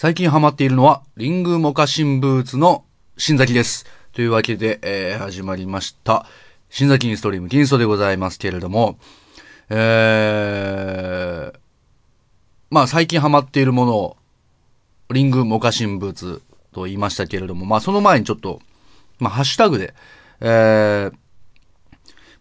最近ハマっているのは、リングモカシンブーツの新崎です。というわけで、えー、始まりました。新崎インストリーム、金ストでございますけれども、えー、まあ最近ハマっているものを、リングモカシンブーツと言いましたけれども、まあその前にちょっと、まあハッシュタグで、えー、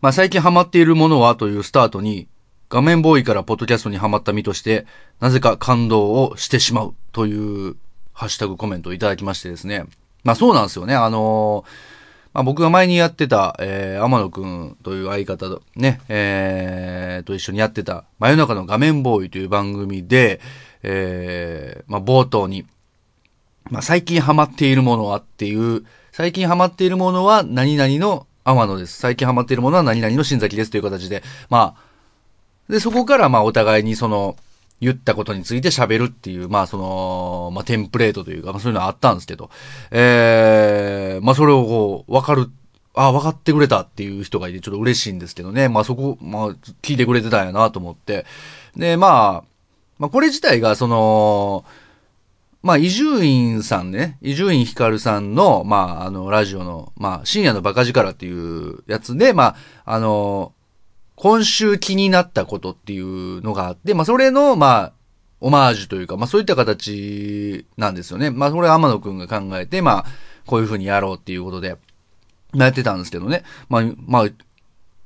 まあ最近ハマっているものはというスタートに、画面ボーイからポッドキャストにハマった身として、なぜか感動をしてしまうというハッシュタグコメントをいただきましてですね。まあそうなんですよね。あのーまあ僕が前にやってた、えー、天野くんという相方とね、えー、と一緒にやってた、真夜中の画面ボーイという番組で、えー、まあ冒頭に、まあ最近ハマっているものはっていう、最近ハマっているものは何々の天野です。最近ハマっているものは何々の新崎ですという形で、まあ、で、そこからまあお互いにその、言ったことについて喋るっていう、まあその、まあテンプレートというか、まあそういうのはあったんですけど、えー、まあそれをこう、わかる、あ、分かってくれたっていう人がいてちょっと嬉しいんですけどね。まあそこ、まあ聞いてくれてたんやなと思って。で、まあ、まあこれ自体がその、まあ、伊集院さんね、伊集院光さんの、まあ、あの、ラジオの、まあ、深夜のバカ力っていうやつで、まあ、あの、今週気になったことっていうのがあって、まあ、それの、まあ、オマージュというか、まあ、そういった形なんですよね。まあ、それは天野くんが考えて、まあ、こういう風にやろうっていうことで、やってたんですけどね。まあ、まあ、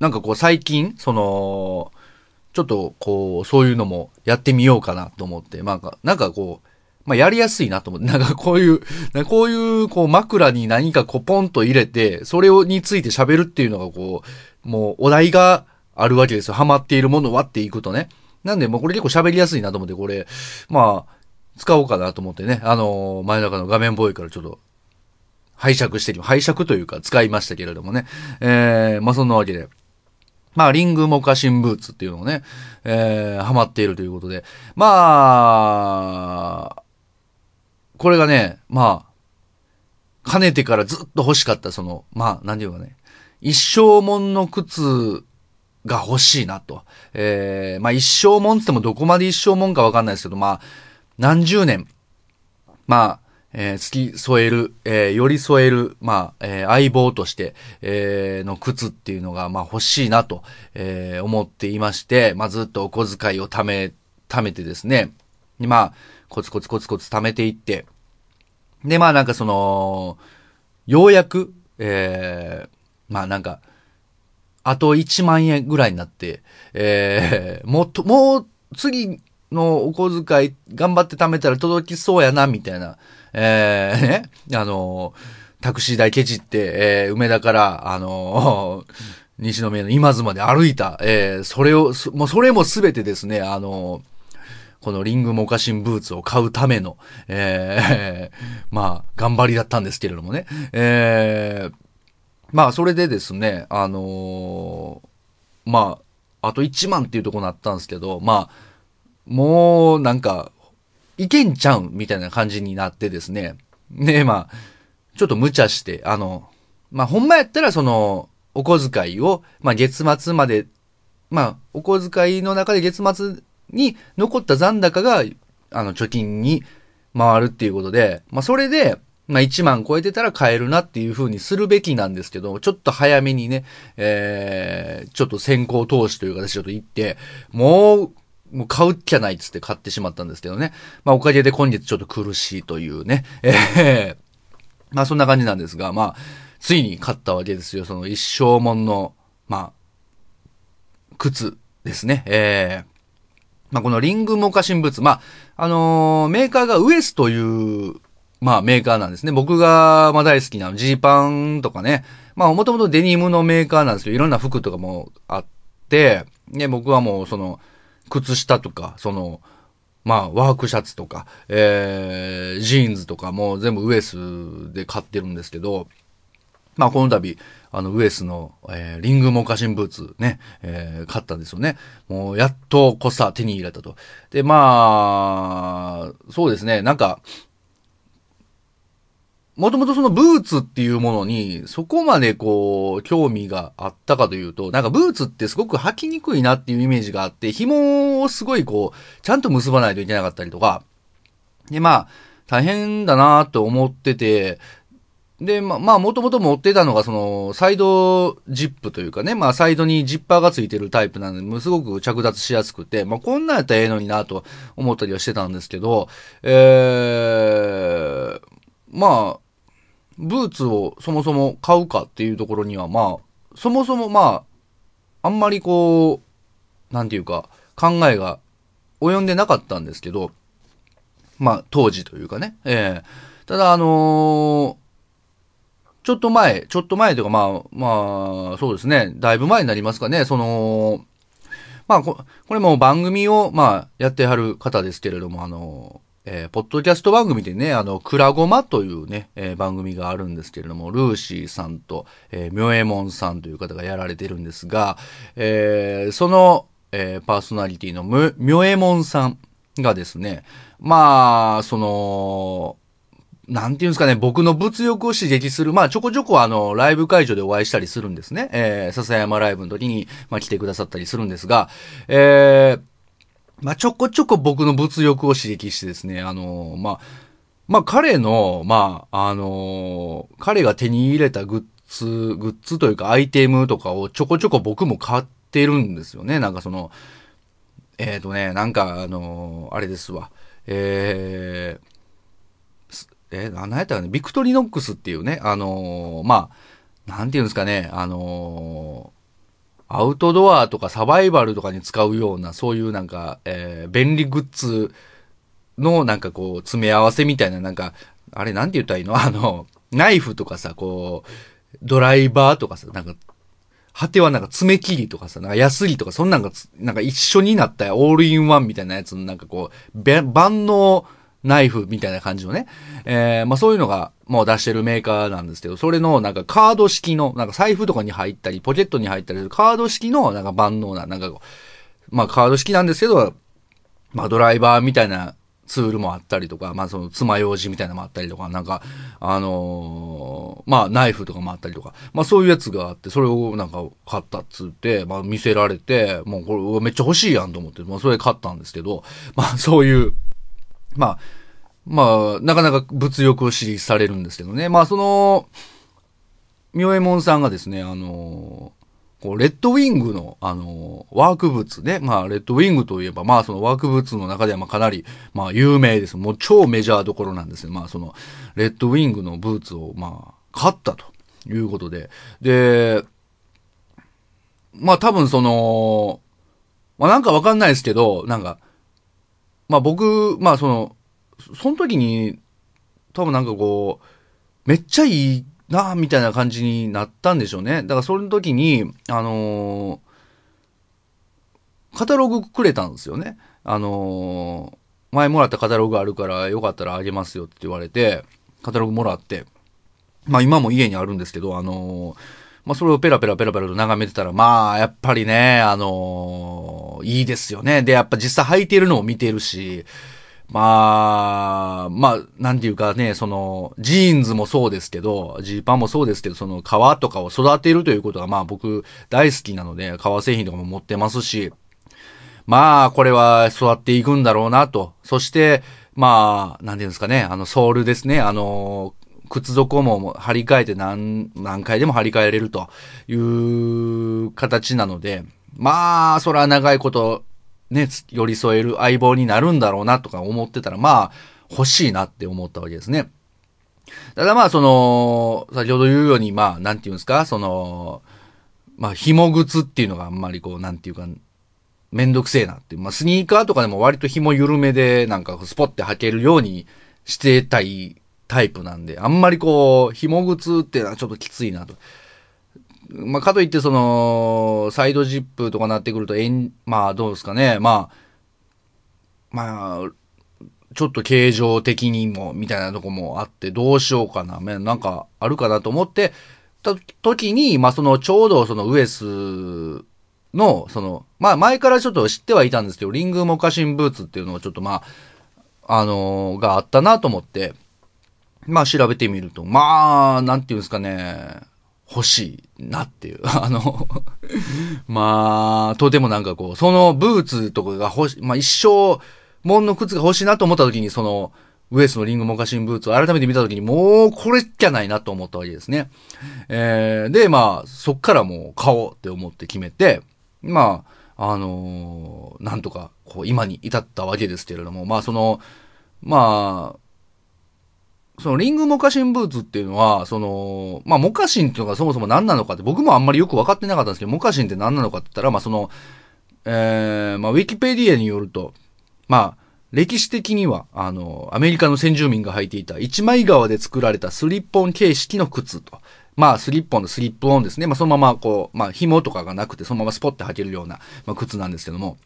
なんかこう、最近、その、ちょっと、こう、そういうのもやってみようかなと思って、まあ、なんかこう、まあ、やりやすいなと思って、なんかこういう、こういう、こう、枕に何かこう、ポンと入れて、それをについて喋るっていうのがこう、もう、お題があるわけですよ。ハマっているものはっていくとね。なんで、もうこれ結構喋りやすいなと思って、これ、まあ、使おうかなと思ってね。あのー、前中の画面ボーイからちょっと、拝借してきま、拝借というか使いましたけれどもね。えー、まあそんなわけで。まあ、リングモカシンブーツっていうのをね、えー、ハマっているということで。まあ、これがね、まあ、かねてからずっと欲しかった、その、まあ、なんていうかね、一生もんの靴が欲しいなと。えー、まあ一生もんってってもどこまで一生もんかわかんないですけど、まあ、何十年、まあ、えー、付き添える、えー、寄り添える、まあ、えー、相棒として、えー、の靴っていうのが、まあ欲しいなと、えー、思っていまして、まあずっとお小遣いを貯め、貯めてですね、まあ、コツコツコツコツ貯めていって、で、まあなんかその、ようやく、えー、まあなんか、あと1万円ぐらいになって、えー、もっと、もう次のお小遣い頑張って貯めたら届きそうやな、みたいな、えー、ね、あのタクシー代ケチって、えー、梅田から、あの西宮の今津まで歩いた、えー、それを、もうそれもすべてですね、あのこのリングモカシンブーツを買うための、えー、まあ、頑張りだったんですけれどもね。えー、まあ、それでですね、あのー、まあ、あと1万っていうとこになったんですけど、まあ、もう、なんか、いけんちゃうみたいな感じになってですね。ねまあ、ちょっと無茶して、あの、まあ、ほんまやったらその、お小遣いを、まあ、月末まで、まあ、お小遣いの中で月末に残った残高が、あの、貯金に回るっていうことで、まあ、それで、まあ、1万超えてたら買えるなっていう風にするべきなんですけど、ちょっと早めにね、えー、ちょっと先行投資という形でちょっと言って、もう、もう買うっきゃないっつって買ってしまったんですけどね。まあ、おかげで今月ちょっと苦しいというね。ええまあ、そんな感じなんですが、まあ、ついに買ったわけですよ。その一生もんの、まあ、靴ですね。ええまあ、このリングモカシンブーツ。まあ、あのーメーカーがウエスという、まあ、メーカーなんですね。僕が、まあ、大好きなジーパンとかね。まあ、もともとデニムのメーカーなんですけど、いろんな服とかもあって、ね、僕はもう、その、靴下とか、その、まあ、ワークシャツとか、えー、ジーンズとかも全部ウエスで買ってるんですけど、まあ、この度、あの、ウエスの、えーリングモカシンブーツね、えー買ったんですよね。もう、やっとこさ手に入れたと。で、まあ、そうですね、なんか、もともとそのブーツっていうものに、そこまでこう、興味があったかというと、なんかブーツってすごく履きにくいなっていうイメージがあって、紐をすごいこう、ちゃんと結ばないといけなかったりとか、で、まあ、大変だなと思ってて、で、ま、まあ、もともと持ってたのが、その、サイドジップというかね、まあ、サイドにジッパーがついてるタイプなんで、すごく着脱しやすくて、まあ、こんなんやったらええのになと思ったりはしてたんですけど、えー、まあ、ブーツをそもそも買うかっていうところには、まあ、そもそもまあ、あんまりこう、なんていうか、考えが及んでなかったんですけど、まあ、当時というかね、ええー、ただあのーちょっと前、ちょっと前というか、まあ、まあ、そうですね。だいぶ前になりますかね。その、まあこ、これも番組を、まあ、やってはる方ですけれども、あの、えー、ポッドキャスト番組でね、あの、クラゴマというね、えー、番組があるんですけれども、ルーシーさんと、えー、ミョエモンさんという方がやられてるんですが、えー、その、えー、パーソナリティのミョエモンさんがですね、まあ、その、なんていうんですかね、僕の物欲を刺激する、まあちょこちょこあの、ライブ会場でお会いしたりするんですね。えー、笹山ライブの時に、まあ来てくださったりするんですが、えー、まあちょこちょこ僕の物欲を刺激してですね、あのー、まあ、まあ彼の、まあ、あのー、彼が手に入れたグッズ、グッズというかアイテムとかをちょこちょこ僕も買ってるんですよね。なんかその、えっ、ー、とね、なんかあのー、あれですわ。えー、え、何やったかね、ビクトリノックスっていうね、あの、まあ、なんていうんですかね、あの、アウトドアとかサバイバルとかに使うような、そういうなんか、えー、便利グッズのなんかこう、詰め合わせみたいな、なんか、あれなんて言ったらいいの？あの、ナイフとかさ、こう、ドライバーとかさ、なんか、果てはなんか爪切りとかさ、なんかヤスリとか、そんなんが、なんか一緒になったオールインワンみたいなやつのなんかこう、万能、ナイフみたいな感じのね。えー、まあそういうのがもう出してるメーカーなんですけど、それのなんかカード式の、なんか財布とかに入ったり、ポケットに入ったりするカード式のなんか万能な、なんかまあカード式なんですけど、まあドライバーみたいなツールもあったりとか、まあその爪楊枝みたいなのもあったりとか、なんか、あのー、まあナイフとかもあったりとか、まあそういうやつがあって、それをなんか買ったっつって、まあ見せられて、もうこれめっちゃ欲しいやんと思って、まあそれ買ったんですけど、まあそういう、まあ、まあ、なかなか物欲を刺激されるんですけどね。まあ、その、ミョエモンさんがですね、あの、こう、レッドウィングの、あの、ワークブーツね。まあ、レッドウィングといえば、まあ、そのワークブーツの中では、まあ、かなり、まあ、有名です。もう超メジャーどころなんですね。まあ、その、レッドウィングのブーツを、まあ、買ったということで。で、まあ、多分その、まあ、なんかわかんないですけど、なんか、まあ、僕、まあ、その、その時に、多分なんかこう、めっちゃいいなみたいな感じになったんでしょうね。だからその時に、あのー、カタログくれたんですよね。あのー、前もらったカタログあるからよかったらあげますよって言われて、カタログもらって、まあ今も家にあるんですけど、あのー、まあそれをペラペラペラペラと眺めてたら、まあやっぱりね、あのいいですよね。で、やっぱ実際履いてるのを見てるし、まあ、まあ、なんていうかね、その、ジーンズもそうですけど、ジーパンもそうですけど、その革とかを育てるということがまあ僕大好きなので、革製品とかも持ってますし、まあ、これは育っていくんだろうなと。そして、まあ、なんていうんですかね、あの、ソールですね、あの、靴底も張り替えて何、何回でも張り替えれるという形なので、まあ、それは長いことね、寄り添える相棒になるんだろうなとか思ってたら、まあ、欲しいなって思ったわけですね。ただまあ、その、先ほど言うように、まあ、なんて言うんですか、その、まあ、紐靴っていうのがあんまりこう、なんていうか、めんどくせえなっていう。まあ、スニーカーとかでも割と紐緩めで、なんかスポッて履けるようにしてたいタイプなんで、あんまりこう、紐靴っていうのはちょっときついなと。まあ、かといってその、サイドジップとかなってくると、えん、まあ、どうですかね。まあ、まあ、ちょっと形状的にも、みたいなとこもあって、どうしようかな。なんか、あるかなと思って、た時に、まあ、その、ちょうどそのウエスの、その、まあ、前からちょっと知ってはいたんですけど、リングモカシンブーツっていうのをちょっとまあ、あのー、があったなと思って、まあ、調べてみると、まあ、なんていうんですかね、欲しいなっていう。あのまあ、とてもなんかこう、そのブーツとかが欲しい、まあ一生、門の靴が欲しいなと思った時に、その、ウエスのリングモカシンブーツを改めて見たときに、もうこれじゃないなと思ったわけですね。えー、で、まあ、そっからもう買おうって思って決めて、まあ、あのー、なんとか、こう、今に至ったわけですけれども、まあ、その、まあ、そのリングモカシンブーツっていうのは、その、まあ、モカシンっていうのがそもそも何なのかって僕もあんまりよく分かってなかったんですけど、モカシンって何なのかって言ったら、まあ、その、えー、まあ、ウィキペディアによると、まあ、歴史的には、あの、アメリカの先住民が履いていた一枚革で作られたスリッポン形式の靴と。まあ、スリッポンのスリップオンですね。まあ、そのままこう、まあ、紐とかがなくて、そのままスポッて履けるような、まあ、靴なんですけども。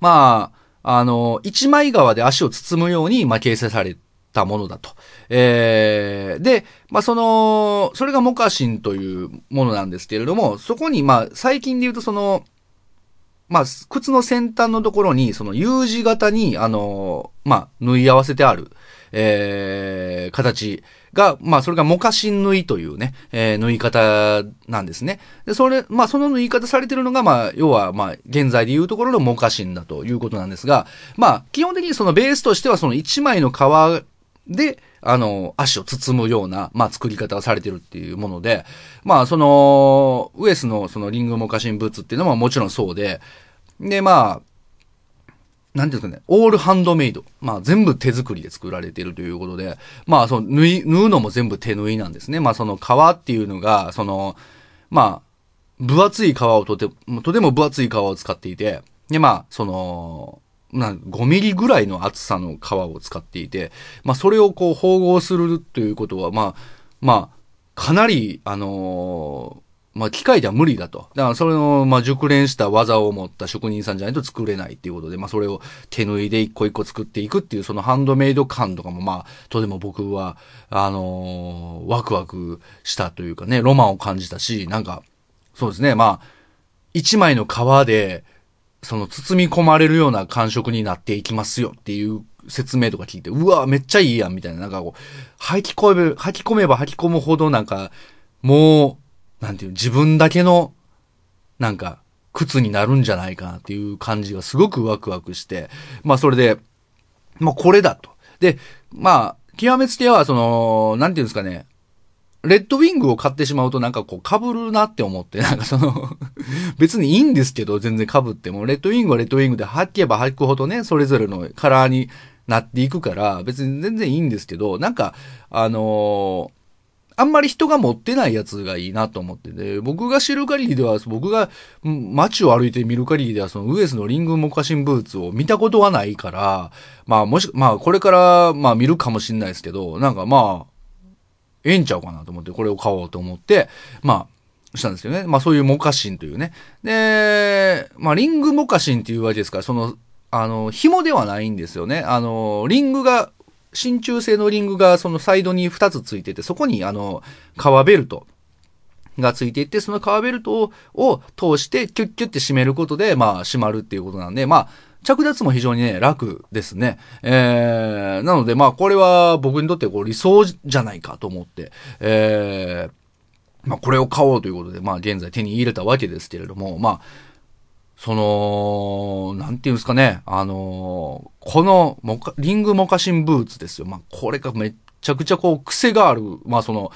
まあ、あの、一枚革で足を包むように、まあ、形成されたものだと。えー、で、まあ、その、それがモカシンというものなんですけれども、そこに、まあ、最近で言うとその、まあ、靴の先端のところに、その U 字型に、あの、まあ、縫い合わせてある、えー、形が、まあ、それがモカシン縫いというね、えー、縫い方なんですね。で、それ、まあ、その縫い方されてるのが、まあ、要は、まあ、現在で言うところのモカシンだということなんですが、まあ、基本的にそのベースとしては、その一枚の皮で、あの、足を包むような、まあ、作り方がされてるっていうもので、まあ、その、ウエスのそのリングモカシンブーツっていうのももちろんそうで、で、まあ、なんていうんですかね、オールハンドメイド。まあ、全部手作りで作られてるということで、まあ、その、縫い、縫うのも全部手縫いなんですね。まあ、その皮っていうのが、その、まあ、分厚い皮をとても、とても分厚い皮を使っていて、で、まあ、その、な5ミリぐらいの厚さの皮を使っていて、まあ、それをこう、縫合するということは、まあ、まあ、かなり、あのー、まあ、機械では無理だと。だから、それの、まあ、熟練した技を持った職人さんじゃないと作れないっていうことで、まあ、それを手縫いで一個一個作っていくっていう、そのハンドメイド感とかも、まあ、とても僕は、あのー、ワクワクしたというかね、ロマンを感じたし、なんか、そうですね、まあ、一枚の皮で、その包み込まれるような感触になっていきますよっていう説明とか聞いて、うわ、めっちゃいいやん、みたいな。なんかこう、吐き込め、吐き込めば吐き込むほどなんか、もう、なんていう、自分だけの、なんか、靴になるんじゃないかなっていう感じがすごくワクワクして、まあそれで、まあこれだと。で、まあ、極めつけは、その、なんていうんですかね、レッドウィングを買ってしまうとなんかこう被るなって思って、なんかその 別にいいんですけど、全然被っても、レッドウィングはレッドウィングで履けば履くほどね、それぞれのカラーになっていくから、別に全然いいんですけど、なんか、あのー、あんまり人が持ってないやつがいいなと思ってて、僕が知る限りでは、僕が街を歩いて見る限りでは、そのウエスのリングモカシンブーツを見たことはないから、まあもし、まあこれから、まあ見るかもしんないですけど、なんかまあ、ええんちゃうかなと思って、これを買おうと思って、まあ、したんですよね。まあそういうモカシンというね。で、まあリングモカシンっていうわけですから、その、あの、紐ではないんですよね。あの、リングが、真鍮製のリングがそのサイドに2つついてて、そこにあの、革ベルトがついていて、その革ベルトを通してキュッキュッて締めることで、まあ締まるっていうことなんで、まあ、着脱も非常にね、楽ですね。えー、なので、まあ、これは僕にとってこう理想じゃないかと思って、えー、まあ、これを買おうということで、まあ、現在手に入れたわけですけれども、まあ、その、なんていうんですかね、あのこのモカ、リングモカシンブーツですよ。まあ、これがめっちゃくちゃこう、癖がある。まあ、その、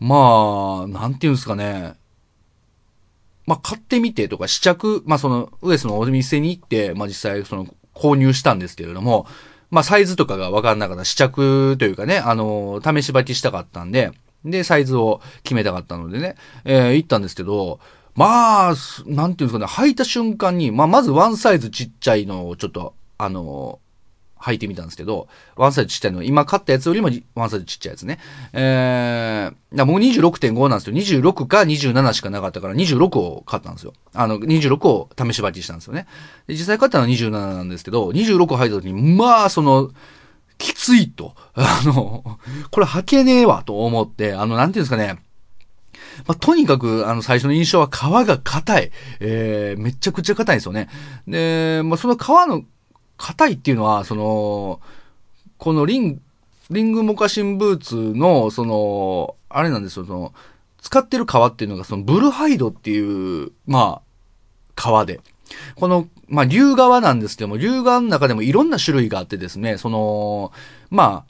まあ、なんていうんですかね、まあ、買ってみてとか試着、まあ、その、ウエスのお店に行って、まあ、実際その、購入したんですけれども、まあ、サイズとかがわかんなかった。試着というかね、あの、試し履きしたかったんで、で、サイズを決めたかったのでね、えー、行ったんですけど、まあ、なんていうんですかね、履いた瞬間に、まあ、まずワンサイズちっちゃいのをちょっと、あの、履いてみたんですけど、ワンサイズちっちゃいの、今買ったやつよりもワンサイズちっちゃいやつね。えー、だ僕26.5なんですよ。26か27しかなかったから26を買ったんですよ。あの、26を試し履きしたんですよね。で実際買ったのは27なんですけど、26を履いた時に、まあ、その、きついと。あの、これ履けねえわと思って、あの、なんていうんですかね。まあ、とにかく、あの、最初の印象は皮が硬い。えー、めちゃくちゃ硬いんですよね。で、まあ、その皮の硬いっていうのは、その、このリン、リングモカシンブーツの、その、あれなんですよ、その、使ってる革っていうのが、そのブルハイドっていう、まあ、革で。この、まあ、竜側なんですけども、竜側の中でもいろんな種類があってですね、その、ま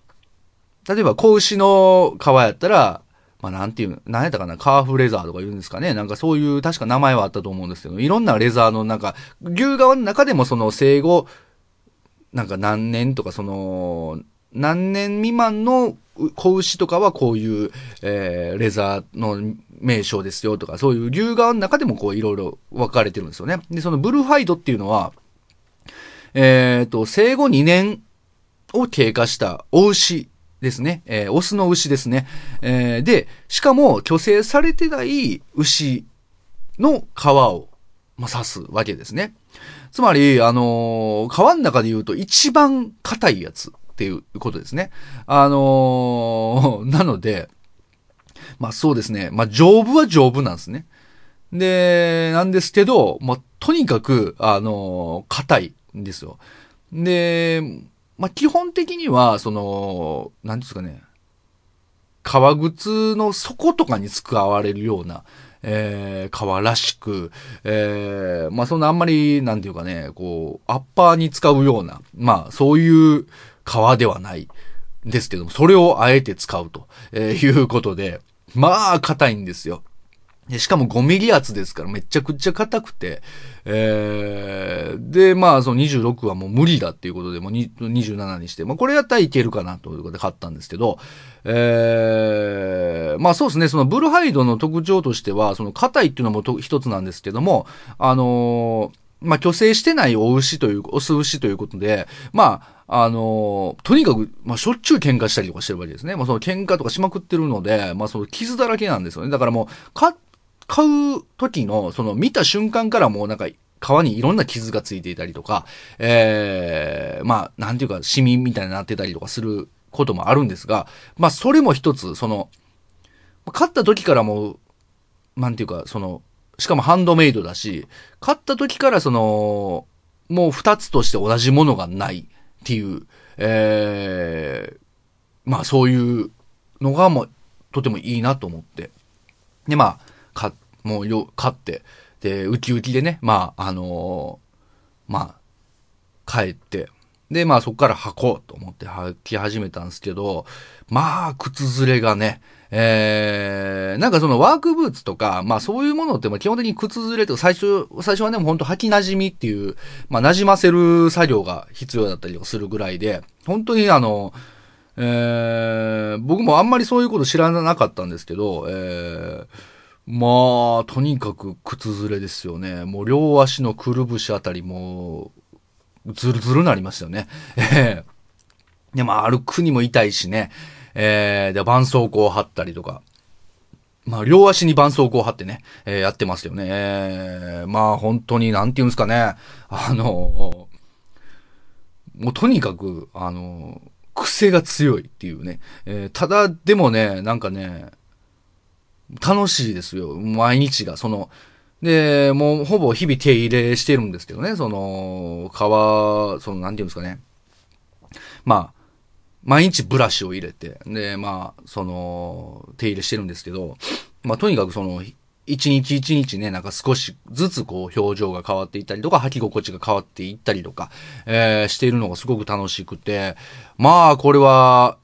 あ、例えば、子牛の皮やったら、まあ、なんていう、なんやったかな、カーフレザーとか言うんですかね。なんかそういう、確か名前はあったと思うんですけど、いろんなレザーのなんか、牛側の中でもその生後、なんか何年とかその、何年未満の子牛とかはこういう、えー、レザーの名称ですよとか、そういう竜側の中でもこういろいろ分かれてるんですよね。で、そのブルーファイドっていうのは、えっ、ー、と、生後2年を経過したお牛ですね。えー、オスの牛ですね。えー、で、しかも、虚勢されてない牛の皮を、まあ、刺すわけですね。つまり、あのー、皮の中で言うと一番硬いやつっていうことですね。あのー、なので、まあそうですね。まあ丈夫は丈夫なんですね。で、なんですけど、まあとにかく、あのー、硬いんですよ。で、まあ、基本的には、その、なんですかね、革靴の底とかに使われるような、えー、革らしく、えー、まあ、そんなあんまり、なんていうかね、こう、アッパーに使うような、まあ、そういう革ではないですけども、それをあえて使うと、え、いうことで、まあ、硬いんですよ。しかも5ミリ厚ですからめちゃくちゃ硬くて、えー、で、まあ、その26はもう無理だっていうことで、もう27にして、まあ、これやったらいけるかなということで買ったんですけど、えー、まあそうですね、そのブルハイドの特徴としては、その硬いっていうのも一つなんですけども、あの、まあ、虚勢してないお牛という、オス牛ということで、まあ、あの、とにかく、まあ、しょっちゅう喧嘩したりとかしてるわけですね。まあ、その喧嘩とかしまくってるので、まあ、その傷だらけなんですよね。だからもう、買買う時の、その見た瞬間からもうなんか、皮にいろんな傷がついていたりとか、ええー、まあ、なんていうか、シミみたいになってたりとかすることもあるんですが、まあ、それも一つ、その、買った時からもう、なんていうか、その、しかもハンドメイドだし、買った時からその、もう二つとして同じものがないっていう、ええー、まあそういうのがもう、とてもいいなと思って。で、まあ、か、もうよ、買って、で、ウキウキでね、まあ、あのー、まあ、帰って、で、まあそこから履こうと思って履き始めたんですけど、まあ、靴ずれがね、えー、なんかそのワークブーツとか、まあそういうものって基本的に靴ずれと最初、最初はね、もうほんと履き馴染みっていう、まあ馴染ませる作業が必要だったりとかするぐらいで、本当にあの、えー、僕もあんまりそういうこと知らなかったんですけど、えー、まあ、とにかく靴ずれですよね。もう両足のくるぶしあたりも、ずるずるなりましたよね。ええでも歩くにも痛いしね。えー、で、絆創膏を貼ったりとか。まあ、両足に絆創膏を貼ってね、えー、やってますよね。えー、まあ、本当に、なんて言うんですかね。あの、もうとにかく、あの、癖が強いっていうね。えー、ただ、でもね、なんかね、楽しいですよ。毎日が。その、で、もうほぼ日々手入れしてるんですけどね。その、皮、その、なんていうんですかね。まあ、毎日ブラシを入れて、で、まあ、その、手入れしてるんですけど、まあ、とにかくその、一日一日ね、なんか少しずつこう表情が変わっていったりとか、履き心地が変わっていったりとか、えー、しているのがすごく楽しくて、まあ、これは、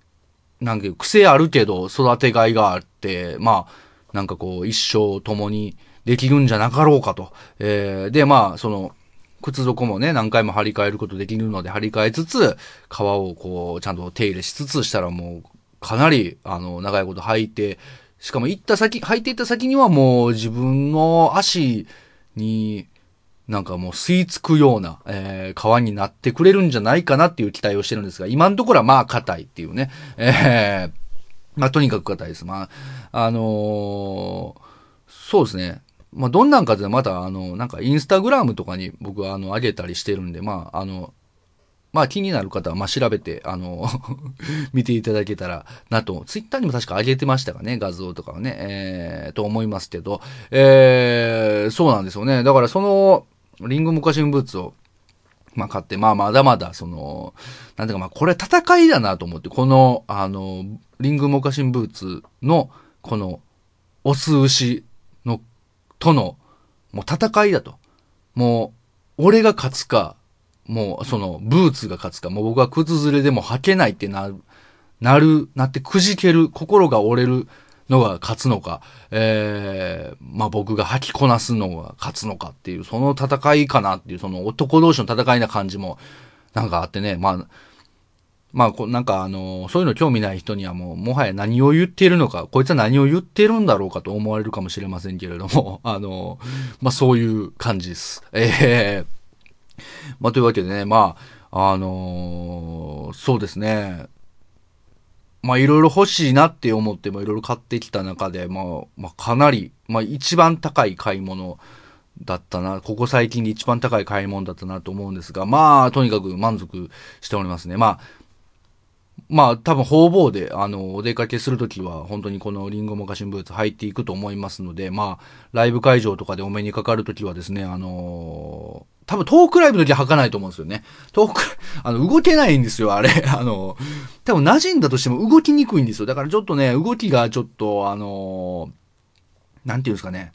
なんか癖あるけど育てがいがあって、まあ、なんかこう、一生共にできるんじゃなかろうかと。えー、で、まあ、その、靴底もね、何回も張り替えることできるので、張り替えつつ、皮をこう、ちゃんと手入れしつつしたらもう、かなり、あの、長いこと履いて、しかも行った先、履いていった先にはもう自分の足に、なんかもう吸い付くような、えー、皮になってくれるんじゃないかなっていう期待をしてるんですが、今のところはまあ硬いっていうね、えー、まあ、とにかく硬いです。まあ、あのー、そうですね。まあ、どんなんかでまた、あの、なんかインスタグラムとかに僕はあの、上げたりしてるんで、まあ、あの、まあ気になる方は、まあ調べて、あの 見ていただけたらなと、ツイッターにも確か上げてましたかね、画像とかはね、えー、と思いますけど、えー、そうなんですよね。だからその、リングモカシンブーツを、まあ買って、まあまだまだ、その、なんていうかまあこれ戦いだなと思って、この、あの、リングモカシンブーツの、この、オス牛の、との、もう戦いだと。もう俺が勝つか、もうそのブーツが勝つか、もう僕は靴ずれでも履けないってなる、なる、なってくじける、心が折れるのが勝つのか、えー、まあ僕が履きこなすのが勝つのかっていう、その戦いかなっていう、その男同士の戦いな感じも、なんかあってね、まあ、まあ、こなんかあの、そういうの興味ない人にはもう、もはや何を言っているのか、こいつは何を言っているんだろうかと思われるかもしれませんけれども、あの、まあそういう感じです。ええー、まあというわけでね、まあ、あのー、そうですね。まあいろいろ欲しいなって思ってもいろいろ買ってきた中で、まあ、まあかなり、まあ一番高い買い物だったな、ここ最近で一番高い買い物だったなと思うんですが、まあとにかく満足しておりますね。まあ、まあ多分方々で、あの、お出かけするときは本当にこのリンゴモカシンブーツ履いていくと思いますので、まあ、ライブ会場とかでお目にかかるときはですね、あのー多分トークライブの時は履かないと思うんですよね。トーク、あの、動けないんですよ、あれ。あの、多分馴染んだとしても動きにくいんですよ。だからちょっとね、動きがちょっと、あの、なんていうんですかね。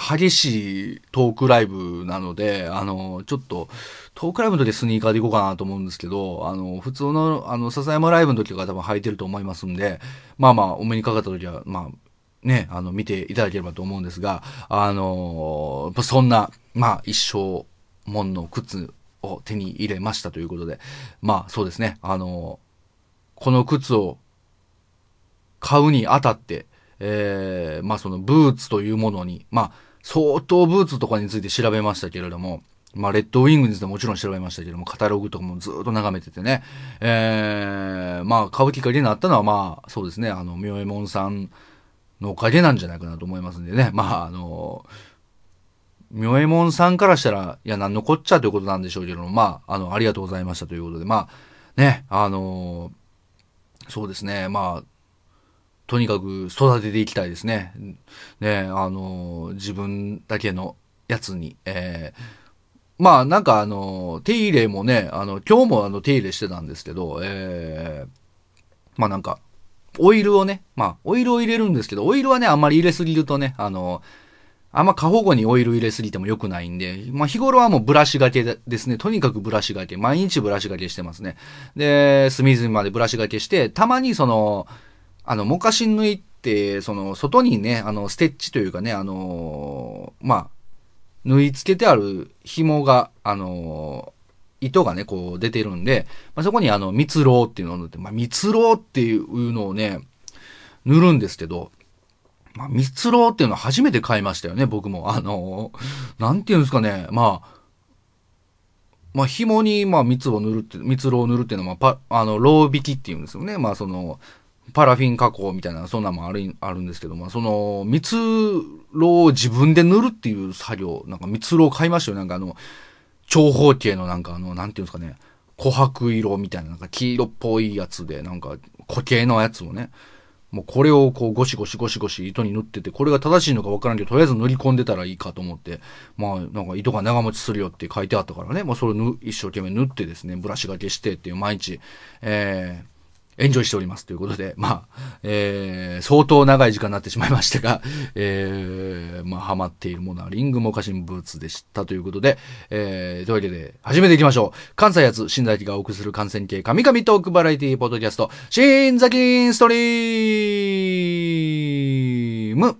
激しいトークライブなので、あの、ちょっと、トークライブの時スニーカーで行こうかなと思うんですけど、あの、普通の、あの、笹山ライブの時とか多分履いてると思いますんで、まあまあ、お目にかかった時は、まあ、ね、あの、見ていただければと思うんですが、あの、そんな、まあ、一生もんの靴を手に入れましたということで、まあ、そうですね、あの、この靴を買うにあたって、えー、まあ、そのブーツというものに、まあ、相当ブーツとかについて調べましたけれども、まあ、レッドウィングについてもちろん調べましたけども、カタログとかもずっと眺めててね、えー、まあ、買うきっかけになったのは、まあ、そうですね、あの、みおえもんさんのおかげなんじゃないかなと思いますんでね。まあ、あの、みょえもんさんからしたら、いや、なんのこっちゃということなんでしょうけども、まあ、あの、ありがとうございましたということで、まあ、ね、あの、そうですね、まあ、とにかく育てていきたいですね。ね、あの、自分だけのやつに、えー、まあ、なんかあの、手入れもね、あの、今日もあの、手入れしてたんですけど、えー、まあなんか、オイルをね、まあ、オイルを入れるんですけど、オイルはね、あんまり入れすぎるとね、あの、あんま過保護にオイル入れすぎても良くないんで、まあ日頃はもうブラシがけですね。とにかくブラシがけ。毎日ブラシがけしてますね。で、隅々までブラシがけして、たまにその、あの、モカシン抜いて、その、外にね、あの、ステッチというかね、あのまあ、縫い付けてある紐が、あの糸がね、こう出てるんで、まあ、そこにあの、蜜ろうっていうのを塗って、まあ、蜜ろうっていうのをね、塗るんですけど、まあ、蜜ろうっていうのは初めて買いましたよね、僕も。あのなんていうんですかね、まあ、まあ、紐に、まあ、蜜を塗るって、蜜ろうを塗るっていうのは、まあ、パ、あの、ろう引きっていうんですよね。まあ、その、パラフィン加工みたいな、そんなもある、あるんですけども、その、蜜ろうを自分で塗るっていう作業、なんか蜜ろう買いましたよ。なんかあの、長方形のなんかあの、なんていうんですかね、琥珀色みたいな、なんか黄色っぽいやつで、なんか固形のやつをね、もうこれをこうゴシゴシゴシゴシ糸に塗ってて、これが正しいのかわからんけど、とりあえず塗り込んでたらいいかと思って、まあなんか糸が長持ちするよって書いてあったからね、まあそれを一生懸命塗ってですね、ブラシがけしてっていう毎日、えー、エンジョイしておりますということで、まあ、えー、相当長い時間になってしまいましたが、えー、まあ、ハマっているものはリングモカシンブーツでしたということで、えー、というわけで、始めていきましょう。関西発、新崎がお送りする感染系神々トークバラエティポッドキャスト、新崎ストリーム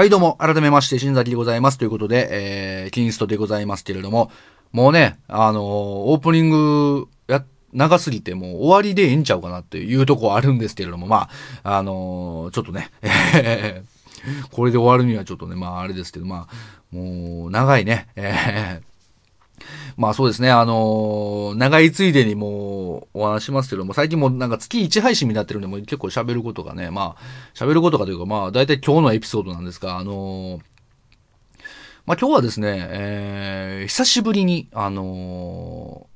はい、どうも、改めまして、新崎でございます。ということで、えー、キンストでございますけれども、もうね、あのー、オープニング、や、長すぎてもう終わりでええんちゃうかなっていうとこあるんですけれども、まあ、あのー、ちょっとね、これで終わるにはちょっとね、まああれですけど、まあ、もう、長いね、えー、まあそうですね、あのー、長いついでにもうお話しますけども、最近もなんか月1配信になってるんで、もう結構喋ることがね、まあ、喋ることがというか、まあ、大体今日のエピソードなんですが、あのー、まあ今日はですね、えー、久しぶりに、あのー、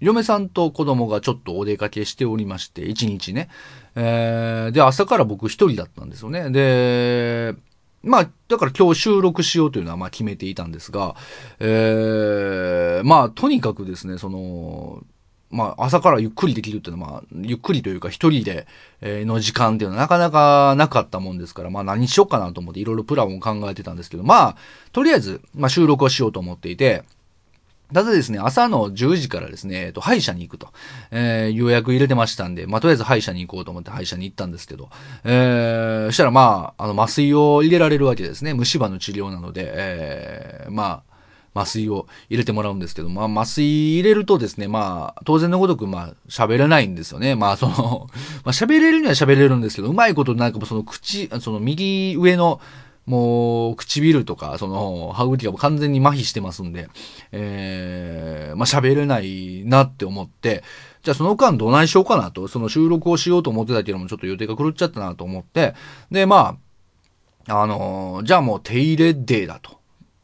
嫁さんと子供がちょっとお出かけしておりまして、一日ね。えー、で、朝から僕一人だったんですよね。で、まあ、だから今日収録しようというのはまあ決めていたんですが、ええー、まあ、とにかくですね、その、まあ、朝からゆっくりできるっていうのは、まあ、ゆっくりというか一人で、えー、の時間っていうのはなかなかなかったもんですから、まあ何しようかなと思っていろいろプランを考えてたんですけど、まあ、とりあえず、まあ収録をしようと思っていて、ただですね、朝の10時からですね、えっと、歯医者に行くと、えー、予約入れてましたんで、まあ、とりあえず歯医者に行こうと思って歯医者に行ったんですけど、えー、そしたらまあ、あの、麻酔を入れられるわけですね。虫歯の治療なので、えー、まあ、麻酔を入れてもらうんですけど、まあ、麻酔入れるとですね、まあ、当然のごとく、まあ、喋れないんですよね。まあ、その、まあ、喋れるには喋れるんですけど、うまいことなんかその口、その右上の、もう、唇とか、その、歯茎が完全に麻痺してますんで、えー、まあ、喋れないなって思って、じゃあその間どないしようかなと、その収録をしようと思ってたけども、ちょっと予定が狂っちゃったなと思って、で、まあ、あのー、じゃあもう手入れデーだと。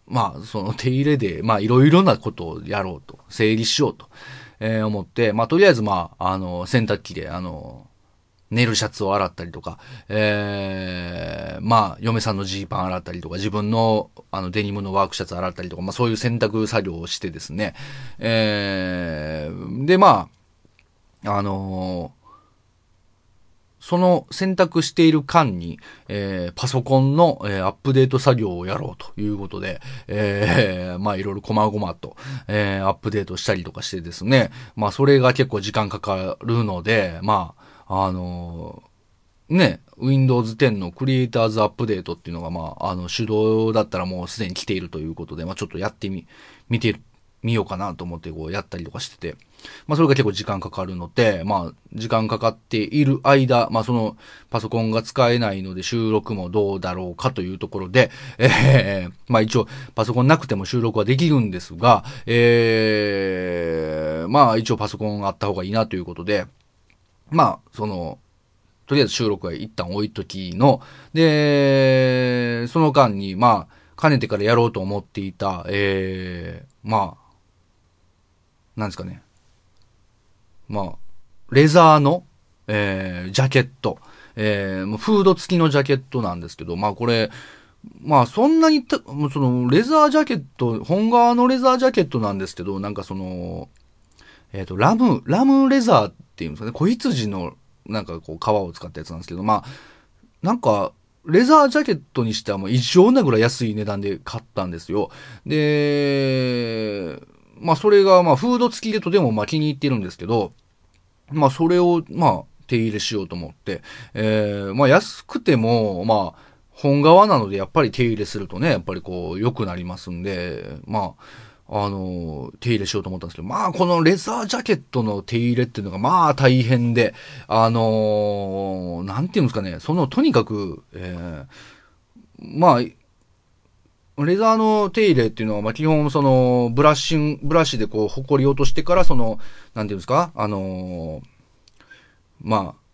まあ、その手入れで、まあ、いろいろなことをやろうと、整理しようと、えー、思って、まあ、とりあえず、まあ、あの、洗濯機で、あの、寝るシャツを洗ったりとか、えー、まあ、嫁さんのジーパン洗ったりとか、自分の、あの、デニムのワークシャツ洗ったりとか、まあ、そういう洗濯作業をしてですね、えー、で、まあ、あのー、その選択している間に、えー、パソコンの、えー、アップデート作業をやろうということで、えー、まあいろいろ細々と、えー、アップデートしたりとかしてですね、まあそれが結構時間かかるので、まあ、あのね、Windows 10のクリエイターズアップデートっていうのが、まあ、あの、手動だったらもうすでに来ているということで、まあ、ちょっとやってみ、見てみようかなと思って、こう、やったりとかしてて、まあ、それが結構時間かかるので、まあ、時間かかっている間、まあ、その、パソコンが使えないので、収録もどうだろうかというところで、えー、まあ、一応、パソコンなくても収録はできるんですが、えー、まあ、一応パソコンがあった方がいいなということで、まあ、その、とりあえず収録は一旦置いときの、で、その間に、まあ、かねてからやろうと思っていた、ええー、まあ、なんですかね。まあ、レザーの、えー、ジャケット。えー、フード付きのジャケットなんですけど、まあこれ、まあそんなにた、その、レザージャケット、本側のレザージャケットなんですけど、なんかその、えっ、ー、と、ラム、ラムレザーていうんですかね、子羊のなんかこう皮を使ったやつなんですけど、まあ、なんか、レザージャケットにしてはもう異常なぐらい安い値段で買ったんですよ。で、まあそれがまあフード付きでとてもまあ気に入ってるんですけど、まあそれをまあ手入れしようと思って、えー、まあ安くてもまあ本革なのでやっぱり手入れするとね、やっぱりこう良くなりますんで、まあ、あの、手入れしようと思ったんですけど、まあ、このレザージャケットの手入れっていうのが、まあ、大変で、あのなんていうんですかね、その、とにかく、えー、まあ、レザーの手入れっていうのは、まあ、基本、その、ブラッシング、ブラシでこう、埃り落としてから、その、なんていうんですか、あのまあ、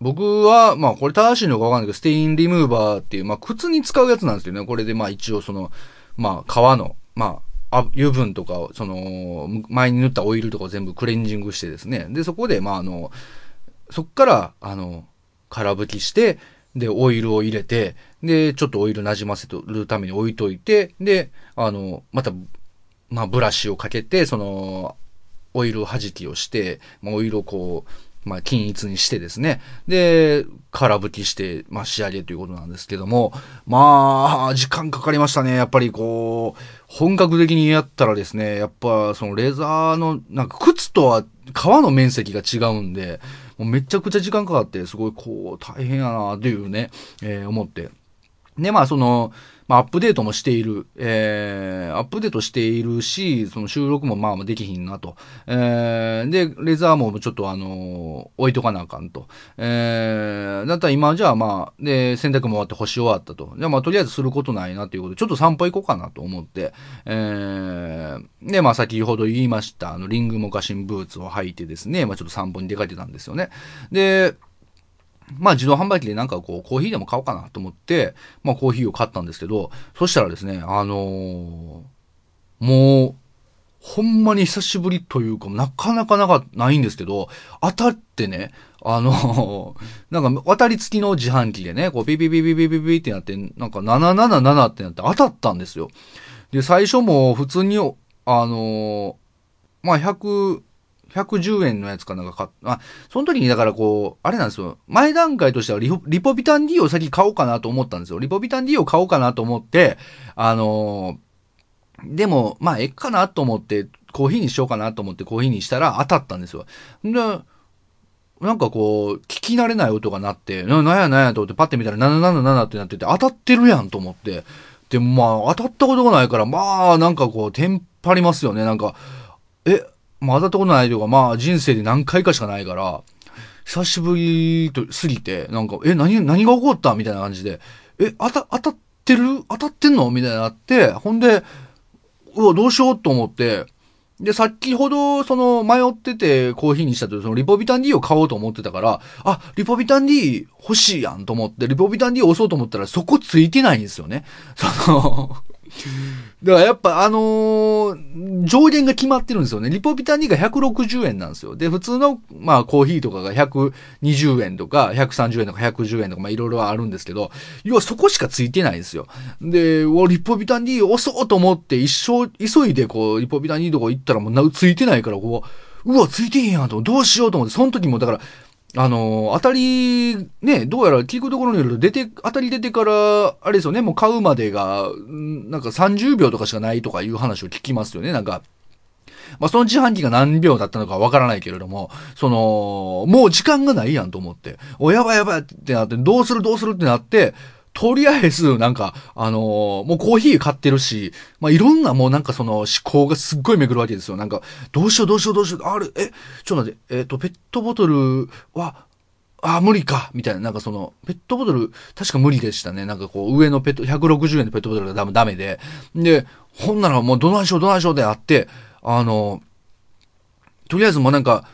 僕は、まあ、これ正しいのかわかんないけど、ステインリムーバーっていう、まあ、靴に使うやつなんですよね。これで、まあ、一応、その、まあ、革の、まあ、あ油分とか、その、前に塗ったオイルとかを全部クレンジングしてですね。で、そこで、まあ、あの、そっから、あの、空拭きして、で、オイルを入れて、で、ちょっとオイル馴染ませるために置いといて、で、あの、また、まあ、ブラシをかけて、その、オイル弾きをして、まあ、オイルをこう、まあ、均一にしてですね。で、空拭きして、まあ、仕上げということなんですけども、まあ、時間かかりましたね。やっぱりこう、本格的にやったらですね、やっぱそのレザーの、なんか靴とは革の面積が違うんで、もうめちゃくちゃ時間かかって、すごいこう、大変やなっていうね、えー思って。で、まあ、その、まあ、アップデートもしている、えー、アップデートしているし、その収録もまあ、できひんなと。えー、で、レザーもちょっとあの置いとかなあかんと。えー、だったら今じゃあまあ、で、洗濯も終わって干し終わったと。じゃあまあ、とりあえずすることないなということで、ちょっと散歩行こうかなと思って、えー、で、まあ、先ほど言いました、あの、リングモカシンブーツを履いてですね、まあ、ちょっと散歩に出かけたんですよね。で、まあ自動販売機でなんかこうコーヒーでも買おうかなと思って、まあコーヒーを買ったんですけど、そしたらですね、あのーもう、ほんまに久しぶりというか、なかなかなかないんですけど、当たってね、あの なんか渡り付きの自販機でね、こうピピピピピピピってなって、なんか777ってなって当たったんですよ。で、最初も普通に、あのまあ100、110円のやつかなんか買っあ、その時にだからこう、あれなんですよ。前段階としてはリポリポビタン D を先買おうかなと思ったんですよ。リポビタン D を買おうかなと思って、あのーでも、まあ、えっかなと思って、コーヒーにしようかなと思ってコーヒーにしたら当たったんですよ。で、なんかこう、聞き慣れない音が鳴って、な、なんやなんやと思ってパッて見たら777ってなってて当たってるやんと思って。でまあ、当たったことがないから、まあ、なんかこう、テンパりますよね。なんか、え、まあ当たったことないというか、まあ人生で何回かしかないから、久しぶりとすぎて、なんか、え、何、何が起こったみたいな感じで、え、当た、当たってる？当たってんの？みたいになって、ほんで、うわ、どうしようと思って、で、先ほど、その、迷っててコーヒーにしたという、その、リポビタン D を買おうと思ってたから、あ、リポビタン D 欲しいやんと思って、リポビタン D を押そうと思ったら、そこついてないんですよね。その、だからやっぱあのー上限が決まってるんですよね。リポビタン D が160円なんですよ。で、普通の、まあ、コーヒーとかが120円とか、130円とか110円とか、まあ、いろいろあるんですけど、要はそこしかついてないんですよ。で、リポビタン D 押そうと思って、一生急いでこう、リポビタン D とか行ったらもうついてないから、こう、うわ、ついてへんやんと、どうしようと思って、その時もだから、あの当たり、ね、どうやら聞くところによると、出て、当たり出てから、あれですよね、もう買うまでが、なんか30秒とかしかないとかいう話を聞きますよね、なんか。まあ、その自販機が何秒だったのかわからないけれども、その、もう時間がないやんと思って、お、やばいやばいってなって、どうするどうするってなって、とりあえず、なんか、あのーもうコーヒー買ってるし、まあ、いろんなもうなんかその思考がすっごい巡るわけですよ。なんか、どうしようどうしようどうしよう、あれ、え、ちょっと待って、えっ、と、ペットボトルは、あ、無理か、みたいな、なんかその、ペットボトル、確か無理でしたね。なんかこう、上のペット、160円のペットボトルがダメダメで。で、ほんならもうどないしようどないしようであって、あの、とりあえずもうなんか、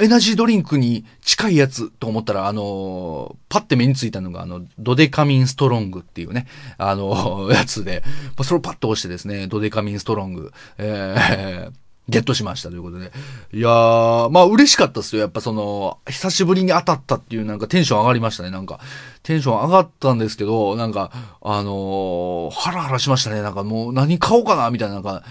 エナジードリンクに近いやつと思ったら、あのパッて目についたのが、あの、ドデカミンストロングっていうね、あの やつで、それをパッと押してですね、ドデカミンストロング、えー、ゲットしましたということで。いやー、まあ嬉しかったっすよ。やっぱその、久しぶりに当たったっていうなんかテンション上がりましたね。なんか、テンション上がったんですけど、なんか、あのーハラハラしましたね。なんかもう何買おうかなみたいな、なんか、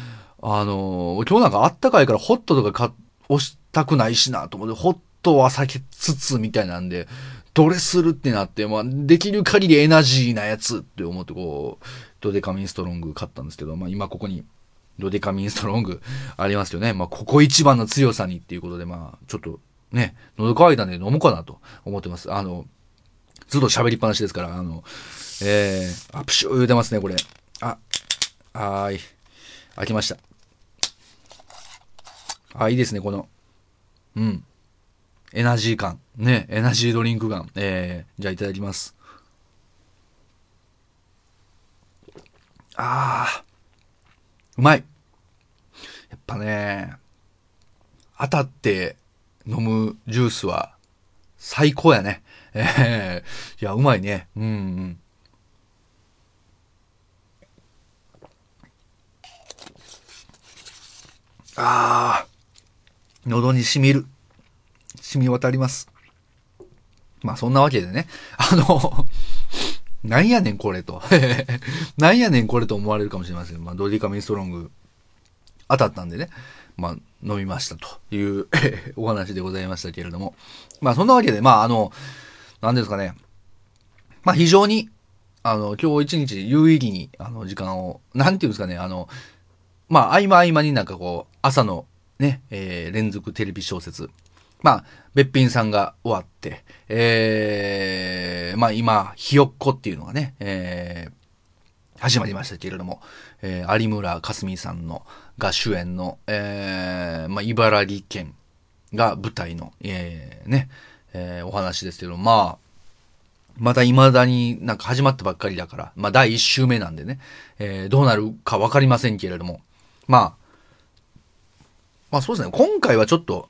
あのー今日なんかあったかいからホットとか買って押したくないしなと思って、ホットは避けつつみたいなんで、どれするってなって、まあ、できる限りエナジーなやつって思ってこう、ドデカミンストロング買ったんですけど、まあ今ここに、ドデカミンストロングありますよね。まあここ一番の強さにっていうことで、まあちょっとね、喉乾いたんで飲もうかなと思ってます。あの、ずっと喋りっぱなしですから、あの、えー、あ、プシュー言うてますね、これ。あ、はーい。開きました。あ、いいですね、この、うん。エナジー感。ね、エナジードリンク感。えー、じゃあいただきます。あー、うまい。やっぱね、当たって飲むジュースは最高やね。えー、いや、うまいね。うん、うん。あー、喉に染みる。染み渡ります。まあそんなわけでね、あの、なんやねんこれと。なんやねんこれと思われるかもしれません。まあ、ドリカミンストロング当たったんでね。まあ、飲みましたという お話でございましたけれども。まあ、そんなわけで、まあ、あの、なんですかね。まあ、非常に、あの、今日一日有意義に、あの、時間を、なんていうんですかね、あの、まあ、合間合間になんかこう、朝のね、えー、連続テレビ小説。まあ、べっぴんさんが終わって、えー、まあ今、ひよっこっていうのがね、えー、始まりましたけれども、えー、有村架純さんの、が主演の、えー、まあ茨城県が舞台の、えー、ね、えー、お話ですけど、まあ、まだ未だになんか始まったばっかりだから、まあ第一週目なんでね、えー、どうなるかわかりませんけれども、まあ、まあそうですね、今回はちょっと、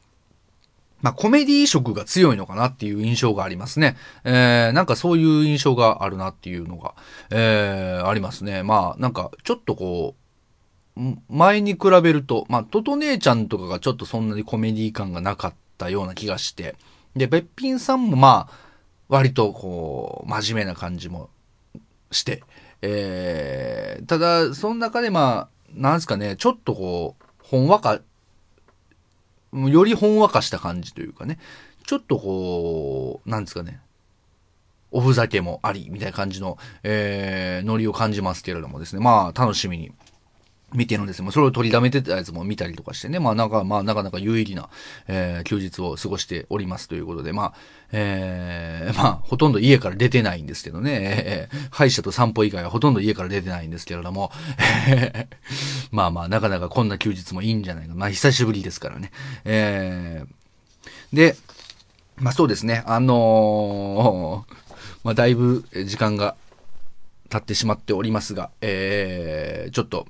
まあコメディ色が強いのかなっていう印象がありますね。えー、なんかそういう印象があるなっていうのが、えー、ありますね。まあなんかちょっとこう、前に比べると、まあトト姉ちゃんとかがちょっとそんなにコメディ感がなかったような気がして、で、べっぴんさんもまあ、割とこう、真面目な感じもして、えー、ただ、その中でまあ、なんですかね、ちょっとこう、ほんわかよりほんわかした感じというかね、ちょっとこう、なんですかね、おふざけもあり、みたいな感じの、えー、ノリを感じますけれどもですね、まあ、楽しみに。見てるんですよ。それを取りだめてたやつも見たりとかしてね、まあなんか、まあなかなか有意義な、えー、休日を過ごしておりますということで、まあ、えー、まあ、ほとんど家から出てないんですけどね、えー、歯医者と散歩以外はほとんど家から出てないんですけれども、まあまあ、なかなかこんな休日もいいんじゃないか。まあ、久しぶりですからね。えー、で、まあそうですね、あのー、まあだいぶ時間が経ってしまっておりますが、えー、ちょっと、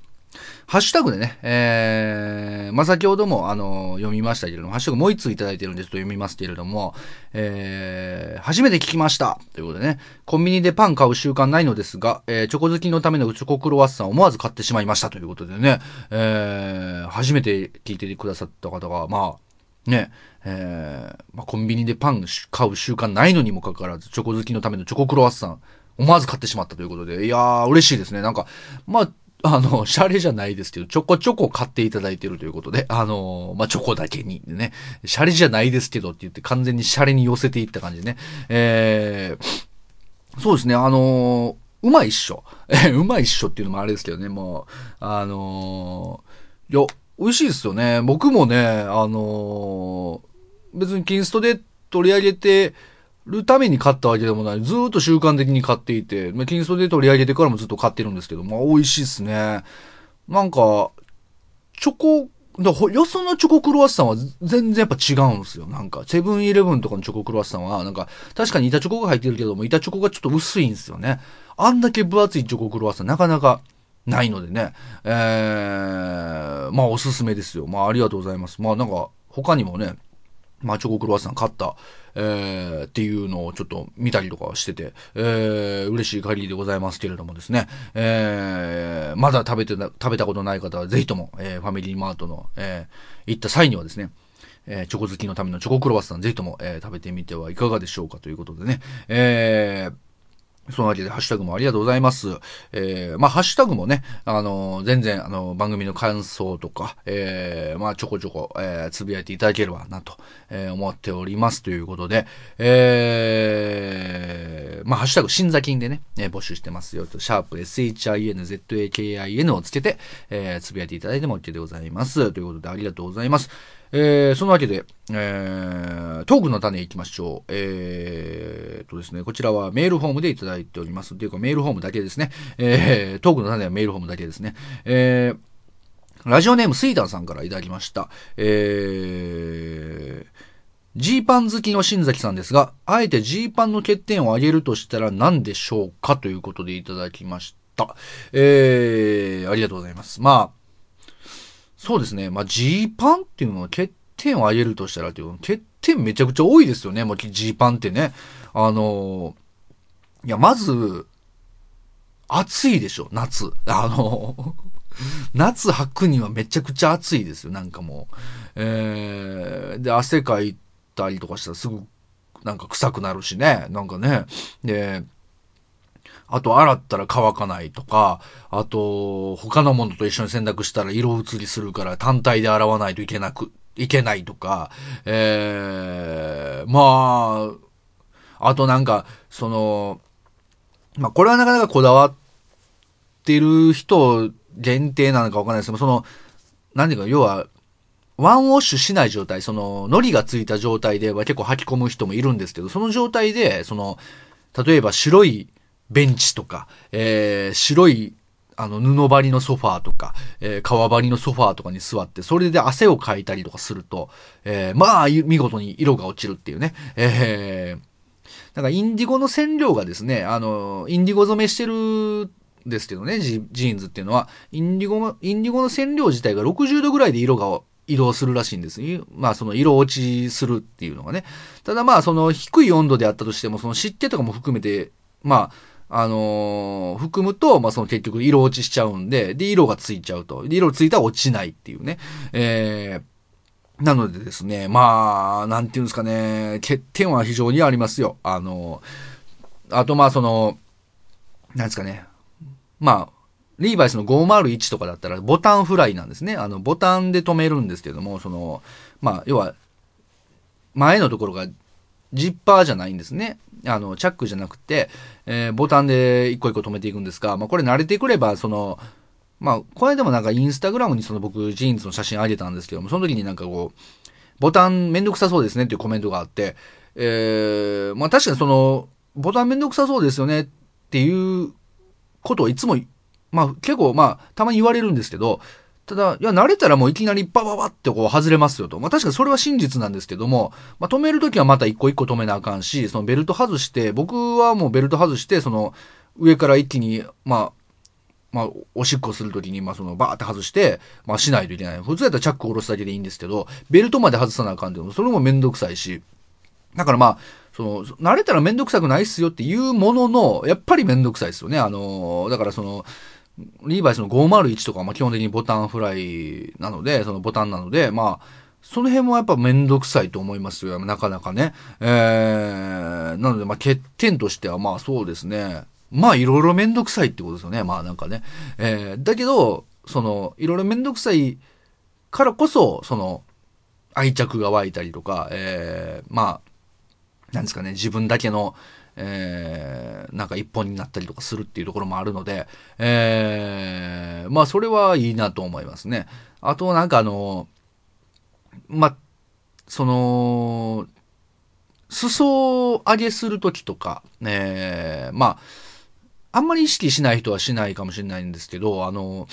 ハッシュタグでね、えー、まあ、先ほども、あの、読みましたけれども、ハッシュタグもう一通いただいてるんですと読みますけれども、えー、初めて聞きましたということでね、コンビニでパン買う習慣ないのですが、えー、チョコ好きのためのチョコクロワッサン思わず買ってしまいましたということでね、えー、初めて聞いてくださった方が、まあ、ね、えー、まあ、コンビニでパン買う習慣ないのにもかかわらず、チョコ好きのためのチョコクロワッサン、思わず買ってしまったということで、いやー、嬉しいですね。なんか、まあ、あの、シャレじゃないですけど、ちょこちょこ買っていただいてるということで、あの、まあ、チョコだけにね、シャレじゃないですけどって言って完全にシャレに寄せていった感じでね。えー、そうですね、あのうまいっしょ。え、うまいっしょっていうのもあれですけどね、もう、あのいや、美味しいですよね。僕もね、あの別にキンストで取り上げて、るために買ったわけでもない。ずっと習慣的に買っていて、まあ、金で取り上げてからもずっと買ってるんですけど、まあ、美味しいっすね。なんか、チョコ、だよそのチョコクロワッサンは全然やっぱ違うんですよ。なんか、セブンイレブンとかのチョコクロワッサンは、なんか、確かに板チョコが入ってるけども、板チョコがちょっと薄いんですよね。あんだけ分厚いチョコクロワッサンなかなかないのでね。えー、まあおすすめですよ。まあありがとうございます。まあなんか、他にもね、まあチョコクロワッサン買った、えー、っていうのをちょっと見たりとかしてて、えー、嬉しい限りでございますけれどもですね、えー、まだ食べてな、食べたことない方はぜひとも、えー、ファミリーマートの、えー、行った際にはですね、えー、チョコ好きのためのチョコクロワッサンぜひとも、えー、食べてみてはいかがでしょうかということでね、えー、そのわけで、ハッシュタグもありがとうございます。えー、まあ、ハッシュタグもね、あのー、全然、あのー、番組の感想とか、えー、まあ、ちょこちょこ、えー、つぶやいていただければな、と、えー、思っておりますということで、えー、まあ、ハッシュタグ、新座金でね、えー、募集してますよと、シャープ SHINZAKIN をつけて、えー、つぶやいていただいても OK でございます。ということで、ありがとうございます。えー、そのわけで、えー、トークの種行きましょう。えー、とですね、こちらはメールフォームでいただいております。というか、メールフォームだけですね。えー、トークの種はメールフォームだけですね。えー、ラジオネームスイダーさんからいただきました。えー、ジーパン好きの新崎さんですが、あえてジーパンの欠点を挙げるとしたら何でしょうかということでいただきました。えー、ありがとうございます。まあ、そうですね。まあ、ジーパンっていうのは欠点を挙げるとしたらっていう、欠点めちゃくちゃ多いですよね。もうジーパンってね。あのいや、まず、暑いでしょ、夏。あの 夏履くにはめちゃくちゃ暑いですよ、なんかもう。えー、で、汗かいたりとかしたらすぐ、なんか臭くなるしね。なんかね。で、あと、洗ったら乾かないとか、あと、他のものと一緒に洗濯したら色移りするから単体で洗わないといけなく、いけないとか、えー、まあ、あとなんか、その、まあ、これはなかなかこだわってる人限定なのかわかんないですけど、その、何ていうか、要は、ワンウォッシュしない状態、その、糊がついた状態では結構吐き込む人もいるんですけど、その状態で、その、例えば白いベンチとか、えー、白いあの、布張りのソファーとか、えー、革張りのソファーとかに座って、それで汗をかいたりとかすると、えー、まあ、見事に色が落ちるっていうね。えー、なんかインディゴの染料がですね、あの、インディゴ染めしてるんですけどね、ジジーンズっていうのは、インディゴ、インディゴの染料自体が60度ぐらいで色が移動するらしいんです。まあその色落ちするっていうのがね。ただまあその低い温度であったとしても、その湿気とかも含めて、まあ、あのー、含むと、まあ、その結局色落ちしちゃうんで、で、色がついちゃうと。で、色ついたら落ちないっていうね。えー、なのでですね、まあ、なんていうんですかね、欠点は非常にありますよ。あの、あとまあその、なんですかね。まあ、リーバイスの501とかだったらボタンフライなんですね。あの、ボタンで止めるんですけども、その、まあ、要は、前のところがジッパーじゃないんですね。あの、チャックじゃなくて、えー、ボタンで一個一個止めていくんですが、まあ、これ慣れてくれば、その、まあ、これでもなんかインスタグラムにその僕、ジーンズの写真あげたんですけども、その時になんかこう、ボタンめんどくさそうですねっていうコメントがあって、えー、まあ確かにその、ボタンめんどくさそうですよねっていうことをいつも、まあ結構まあ、たまに言われるんですけど、ただ、いや、慣れたらもういきなりバババってこう外れますよと。まあ確かにそれは真実なんですけども、まあ止めるときはまた一個一個止めなあかんし、そのベルト外して、僕はもうベルト外して、その上から一気に、まあ、まあ、おしっこするときに、まあ、その、バーって外して、まあ、しないといけない。普通やったらチャック下ろすだけでいいんですけど、ベルトまで外さなあかんっていうのそれもめんどくさいし。だからまあ、その、慣れたらめんどくさくないっすよっていうものの、やっぱりめんどくさいですよね。あの、だからその、リーバイスの501とかはまあ基本的にボタンフライなので、そのボタンなので、まあ、その辺もやっぱめんどくさいと思いますよ。なかなかね。えー、なのでまあ欠点としてはまあそうですね。まあいろいろめんどくさいってことですよね。まあなんかね。えー、だけど、その、いろいろめんどくさいからこそ、その、愛着が湧いたりとか、えー、まあ、なんですかね、自分だけの、えー、なんか一本になったりとかするっていうところもあるので、えー、まあそれはいいなと思いますね。あとなんかあの、ま、その、裾を上げするときとか、えー、まあ、あんまり意識しない人はしないかもしれないんですけど、あの、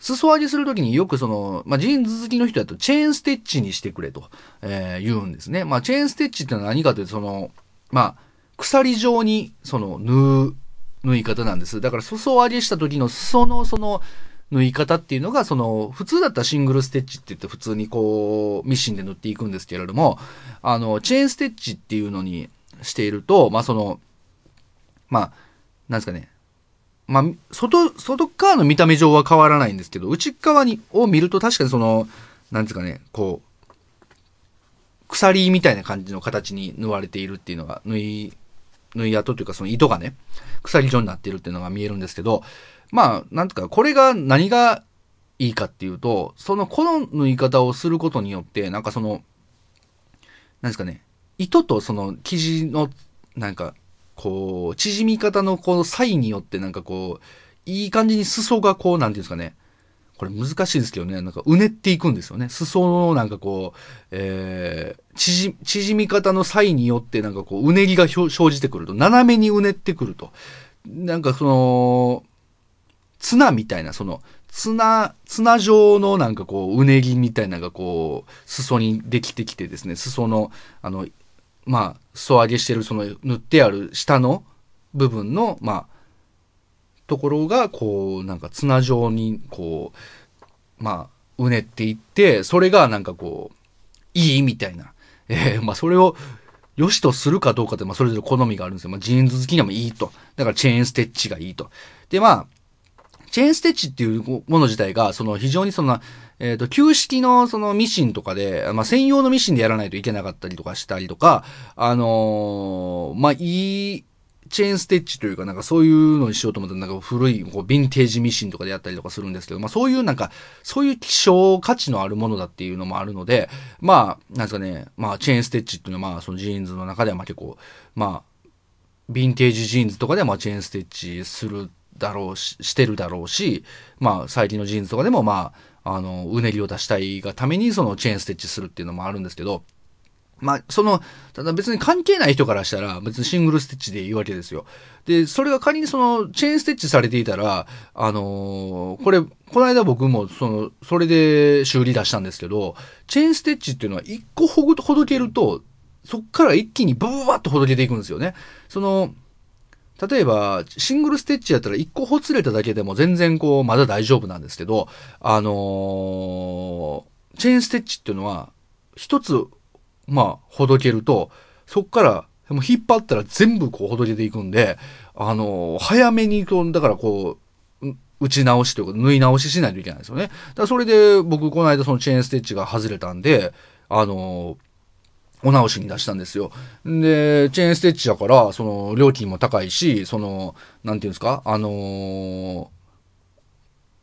裾上げするときによくその、まあ、ジーンズ好きの人だとチェーンステッチにしてくれと、えー、言うんですね。まあ、チェーンステッチってのは何かというと、その、まあ、鎖状に、その、縫う、縫い方なんです。だから、裾上げした時の裾の、その、縫い方っていうのが、その、普通だったらシングルステッチって言って普通にこう、ミシンで縫っていくんですけれども、あの、チェーンステッチっていうのにしていると、まあ、その、まあ、なんですかね。まあ、外、外側の見た目上は変わらないんですけど、内側に、を見ると確かにその、なんですかね、こう、鎖みたいな感じの形に縫われているっていうのが、縫い縫い跡というかその糸がね、鎖状になってるっていうのが見えるんですけど、まあ、なんとか、これが何がいいかっていうと、その、この縫い方をすることによって、なんかその、なんですかね、糸とその生地の、なんか、こう、縮み方のこの差異によってなんかこう、いい感じに裾がこう、なんていうんですかね、これ難しいですけどね、なんかうねっていくんですよね。裾のなんかこう、えー、縮、縮み方の際によってなんかこう、うねりが生じてくると、斜めにうねってくると。なんかその、綱みたいな、その、綱、綱状のなんかこう、うねりみたいなのがこう、裾にできてきてですね、裾の、あの、まあ、裾上げしてるその塗ってある下の部分の、まあ、ところが、こう、なんか綱状に、こう、まあ、うねっていって、それがなんかこう、いいみたいな。えー、まあ、それを、良しとするかどうかって、まあ、それぞれ好みがあるんですよ。まあ、ジーンズ好きにもいいと。だから、チェーンステッチがいいと。で、まあ、チェーンステッチっていうもの自体が、その非常にその、えっ、ー、と、旧式のそのミシンとかで、まあ、専用のミシンでやらないといけなかったりとかしたりとか、あのー、まあ、いい、チェーンステッチというか、なんかそういうのにしようと思ったら、なんか古い、こう、ヴィンテージミシンとかでやったりとかするんですけど、まあそういうなんか、そういう希少価値のあるものだっていうのもあるので、まあ、なんですかね、まあチェーンステッチっていうのはまあそのジーンズの中ではまあ結構、まあ、ヴィンテージジーンズとかではまあチェーンステッチするだろうし、してるだろうし、まあ最近のジーンズとかでもまあ、あの、うねりを出したいがためにそのチェーンステッチするっていうのもあるんですけど、まあ、その、ただ別に関係ない人からしたら、別にシングルステッチでいいわけですよ。で、それが仮にその、チェーンステッチされていたら、あのーこれ、この間僕も、その、それで修理出したんですけど、チェーンステッチっていうのは一個ほぐほどけると、そっから一気にブワーッとほどけていくんですよね。その、例えば、シングルステッチやったら一個ほつれただけでも全然こう、まだ大丈夫なんですけど、あのーチェーンステッチっていうのは、一つまあ、ほどけると、そっから、も引っ張ったら全部こうほどけていくんで、あの、早めに、だからこう、打ち直しというか、縫い直ししないといけないんですよね。だからそれで僕、この間そのチェーンステッチが外れたんで、あの、お直しに出したんですよ。で、チェーンステッチだから、その、料金も高いし、その、なんていうんですか、あの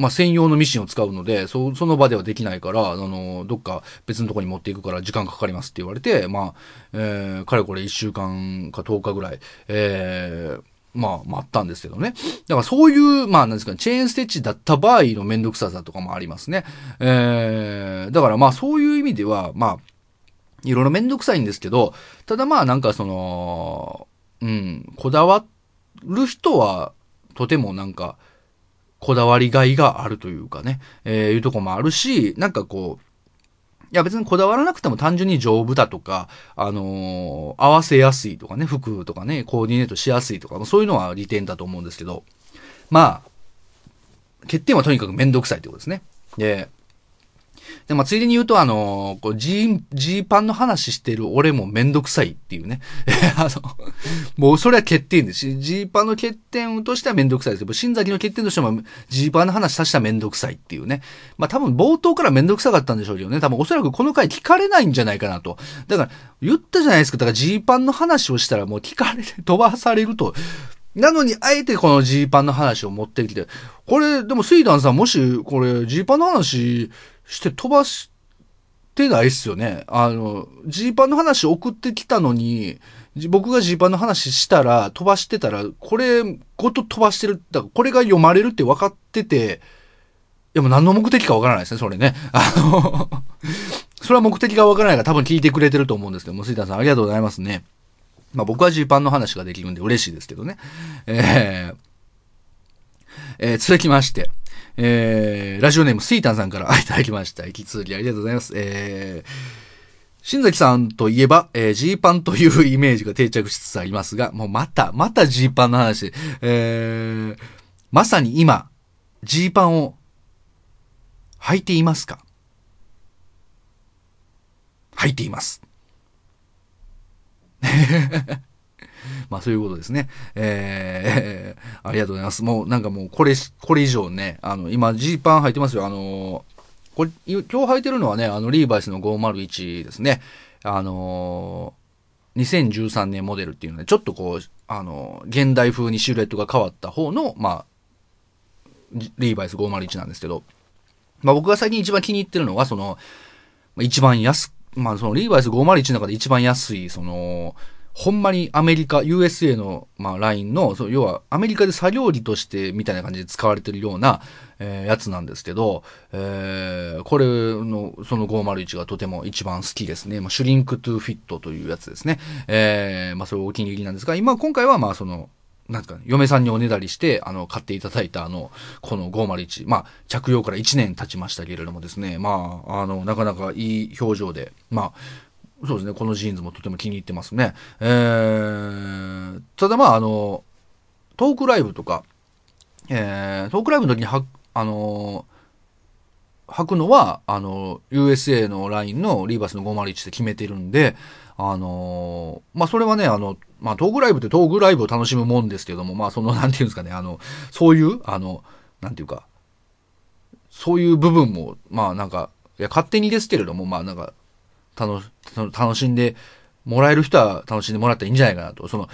まあ、専用のミシンを使うので、そその場ではできないから、あの、どっか別のとこに持っていくから時間かかりますって言われて、まあ、えー、かれこれ1週間か10日ぐらい、えー、まあ、待ったんですけどね。だからそういう、まあ、なんですか、チェーンステッチだった場合のめんどくささとかもありますね。えー、だからまあ、そういう意味では、まあ、いろいろめんどくさいんですけど、ただまあ、なんかその、うん、こだわる人は、とてもなんか、こだわりがいがあるというかね、えーいうとこもあるし、なんかこう、いや別にこだわらなくても単純に丈夫だとか、あのー合わせやすいとかね、服とかね、コーディネートしやすいとか、そういうのは利点だと思うんですけど、まあ、欠点はとにかくめんどくさいってことですね。で、で、まあ、ついでに言うと、あのこう、ジー、ジーパンの話してる俺もめんどくさいっていうね。あの、もうそれは欠点ですし、ジーパンの欠点としてはめんどくさいですけど、新崎の欠点としても、ジーパンの話させたらめんどくさいっていうね。まあ、多分冒頭からめんどくさかったんでしょうけどね。多分おそらくこの回聞かれないんじゃないかなと。だから、言ったじゃないですか。だからジーパンの話をしたらもう聞かれる、飛ばされると。なのに、あえてこのジーパンの話を持ってきて、これ、でも、スイダンさん、もし、これ、ジーパンの話して飛ばしてないっすよね。あの、ジーパンの話送ってきたのに、僕がジーパンの話したら、飛ばしてたら、これごと飛ばしてる。だから、これが読まれるって分かってて、いや、もう何の目的か分からないですね、それね。あの、それは目的が分からないから多分聞いてくれてると思うんですけども、スイダンさんありがとうございますね。まあ僕はジーパンの話ができるんで嬉しいですけどね。えー、えー続きまして、えー、ラジオネームスイタンさんから いただきました。引き続きありがとうございます。えー、新崎さんといえば、えー、ジーパンというイメージが定着しつつありますが、もうまた、またジーパンの話。えー、まさに今、ジーパンを履いていますか？履いています。まあそういうことですね。えー、ありがとうございます。もうなんかもうこれ、これ以上ね、あの、今ジーパン履いてますよ。あのこれ、今日履いてるのはね、あの、リーバイスの501ですね。あの2013年モデルっていうので、ちょっとこう、あの現代風にシルエットが変わった方の、まあ、リーバイス501なんですけど、まあ僕が最近一番気に入ってるのは、その、一番安く、まあそのリーバイス501の中で一番安い、その、ほんまにアメリカ、USA の、まあ、ラインの、そう要はアメリカで作業着としてみたいな感じで使われてるような、えーやつなんですけど、えーこれの、その501がとても一番好きですね。まあ、 shrink to fit というやつですね。えーまあ、それお気に入りなんですが、今、今回はまあ、その、なんかね、嫁さんにおねだりして、あの、買っていただいたあの、この501。まあ、着用から1年経ちましたけれどもですね、まあ、あの、なかなかいい表情で、まあ、そうですね、このジーンズもとても気に入ってますね。えー、ただまあ、あの、トークライブとか、えー、トークライブの時には、あの履くのは、あの、USA のラインのリーバスの501で決めてるんで、あのまあ、それはね、あの、まあ、トークライブってトークライブを楽しむもんですけども、まあ、その、なんていうんですかね、あの、そういう、あの、なんていうか、そういう部分も、まあ、なんか、いや、勝手にですけれども、まあ、なんか、楽し、楽しんでもらえる人は楽しんでもらったらいいんじゃないかなと。その、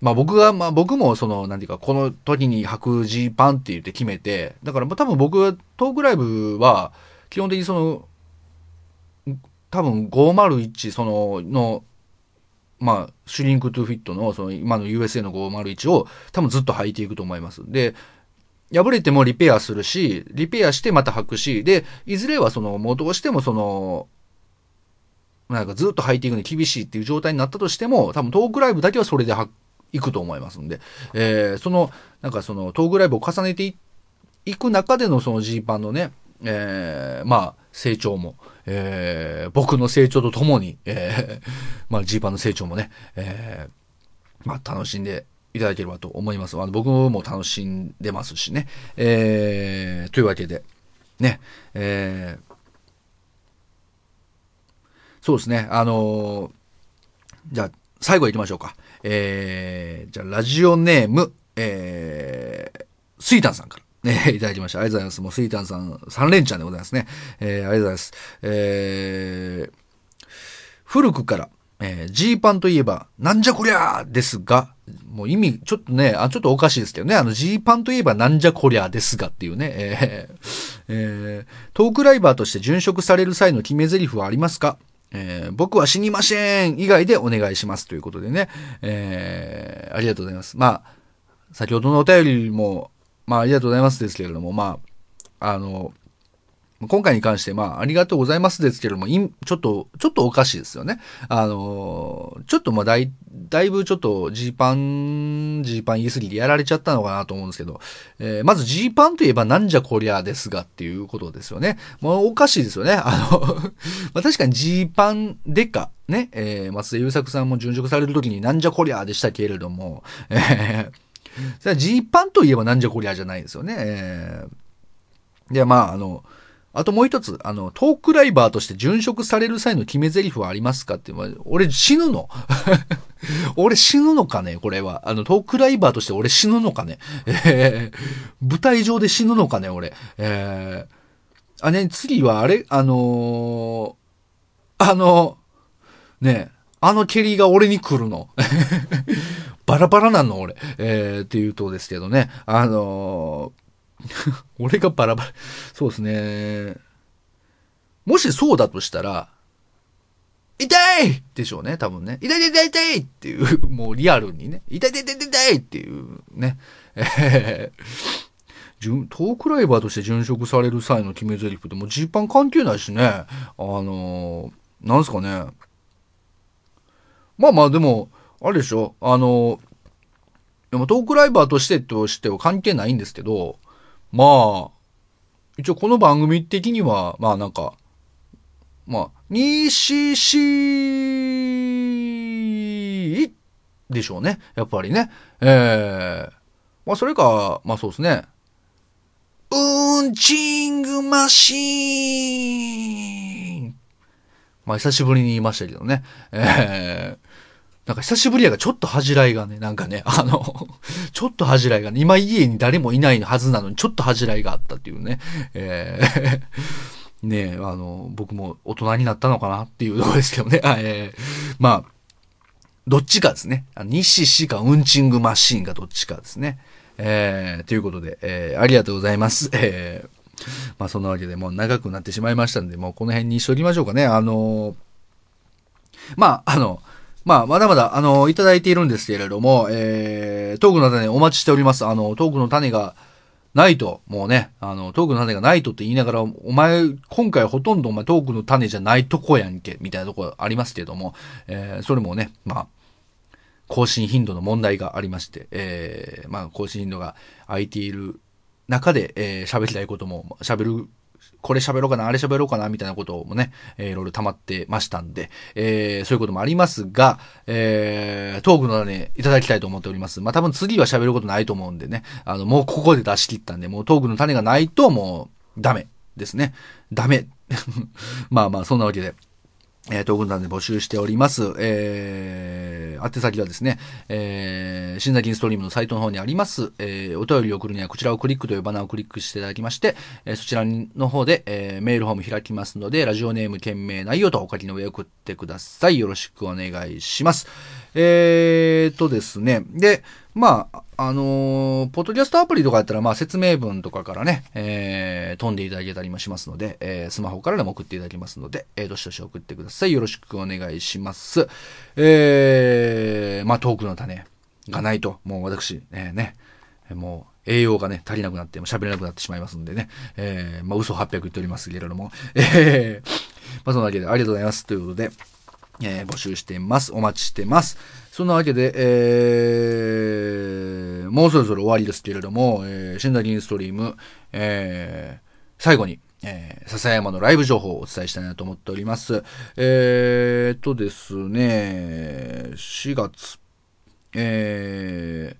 まあ僕が、まあ僕もその、なんていうか、この時に履くジーパンって言って決めて、だからま多分僕はトークライブは、基本的にその、多分501、その、の、まあ、シュリンクトゥフィットの、その今の USA の501を多分ずっと履いていくと思います。で、破れてもリペアするし、リペアしてまた履くし、で、いずれはその、もうどうしてもその、なんかずっと履いていくのに厳しいっていう状態になったとしても、多分トークライブだけはそれで履くと思いますんで、えー、その、なんかそのトークライブを重ねていく中でのそのジーパンのね、えー、まあ、成長も、えー、僕の成長とともに、えー、まあ、ジーパンの成長もね、えー、まあ、楽しんでいただければと思います。あの僕も楽しんでますしね。えー、というわけで、ね、えー、そうですね、あのー、じゃあ、最後行きましょうか。えー、じゃあ、ラジオネーム、えー、スイタンさんから。ね、いただきました。ありがとうございます。もうスイタンさん、3連チャンでございますね。えー、ありがとうございます。えー、古くから、えー、ジーパンといえば、なんじゃこりゃーですが、もう意味、ちょっとね、あ、ちょっとおかしいですけどね、あの、ジーパンといえばなんじゃこりゃですがっていうね、えー、えー、トークライバーとして殉職される際の決め台詞はありますか？えー、僕は死にません以外でお願いしますということでね、えー、ありがとうございます。まあ、先ほどのお便りも、まあ、ありがとうございますですけれども、まあ、あの、今回に関して、まあ、ありがとうございますですけれども、ちょっと、ちょっとおかしいですよね。あの、ちょっとまあ、だい、だいぶちょっとジーパン、ジーパン言い過ぎてやられちゃったのかなと思うんですけど、えー、まずジーパンといえばなんじゃこりゃですがっていうことですよね。もうおかしいですよね。あの まあ、確かにジーパンでか、ね、えー、松田優作さんも殉職される時になんじゃこりゃでしたけれども、えー、それジーパンといえばなんじゃこりゃじゃないですよね。えー、で、まあ、あの、あともう一つ、あの、トークライバーとして殉職される際の決め台詞はありますかって、俺死ぬの？俺死ぬのかね？これは。あの、トークライバーとして俺死ぬのかね？えー、舞台上で死ぬのかね？俺。えー、あ、ね、次はあれ？あのー、あの、ねあの蹴りが俺に来るの。バラバラなの俺。えー、っていうとですけどね。あのー 俺がバラバラ。そうですね。もしそうだとしたら、痛いでしょうね、多分ね。痛い痛い痛いっていう、もうリアルにね。痛い痛い痛い痛いっていうね。えー、トークライバーとして殉職される際の決め台詞ってもうジーパン関係ないしね。あのー、なんすかね。まあまあでも、あれでしょ？あの、でもトークライバーとしてとしては関係ないんですけど、まあ、一応この番組的には、まあなんか、まあ、西しでしょうね。やっぱりね。ええー、まあそれか、まあそうですね。うんチングマシーン。まあ久しぶりに言いましたけどね。ええーなんか久しぶりやがちょっと恥じらいがね、なんかね、あの ちょっと恥じらいがね、今家に誰もいないはずなのにちょっと恥じらいがあったっていうね、えー ねえあの、僕も大人になったのかなっていうところですけどね、えー、まあ、どっちかですね。西市かウンチングマシーンかどっちかですね。えー、ということで、えー、ありがとうございます。えー、まあそんなわけでもう長くなってしまいましたんで、もうこの辺にしときましょうかね。あのー、まあ、あの、まあ、まだまだ、あの、いただいているんですけれども、えー、トークの種お待ちしております。あの、トークの種がないと、もうね、あの、トークの種がないとって言いながら、お前、今回ほとんどお前トークの種じゃないとこやんけ、みたいなとこありますけれども、えー、それもね、まあ、更新頻度の問題がありまして、えー、まあ、更新頻度が空いている中で、えー、喋りたいことも、喋るこれ喋ろうかな、あれ喋ろうかな、みたいなこともね、えー、いろいろ溜まってましたんで、えー、そういうこともありますが、えー、トークのね、いただきたいと思っております。まあ、多分次は喋ることないと思うんでね、あの、もうここで出し切ったんで、もうトークの種がないともう、ダメですね。ダメ。まあまあ、そんなわけで、えー、トークの種募集しております。ええー、宛先はですね、えー、新崎インストリームのサイトの方にあります、えー、お便りを送るにはこちらをクリックというバナーをクリックしていただきまして、えー、そちらの方で、えー、メールフォーム開きますので、ラジオネーム、件名、内容とお書きの上送ってください。よろしくお願いします。えーとですね、で、まあ、あのーポッドキャストアプリとかやったら、まあ、説明文とかからね、えー、飛んでいただけたりもしますので、えー、スマホからでも送っていただけますので、えー、どしどし送ってください。よろしくお願いします。えー、まあ、トークの種がないと、もう私、えー、ね、もう、栄養がね、足りなくなって、も喋れなくなってしまいますんでね。えー、まあ、嘘800言っておりますけれども。えー、まあ、そんなわけでありがとうございます。ということで、えー募集しています。お待ちしてます。そんなわけで、えー、もうそろそろ終わりですけれども、えー、シンダリンストリーム、えー、最後に、えー、笹山のライブ情報をお伝えしたいなと思っております。えーとですね、4月、え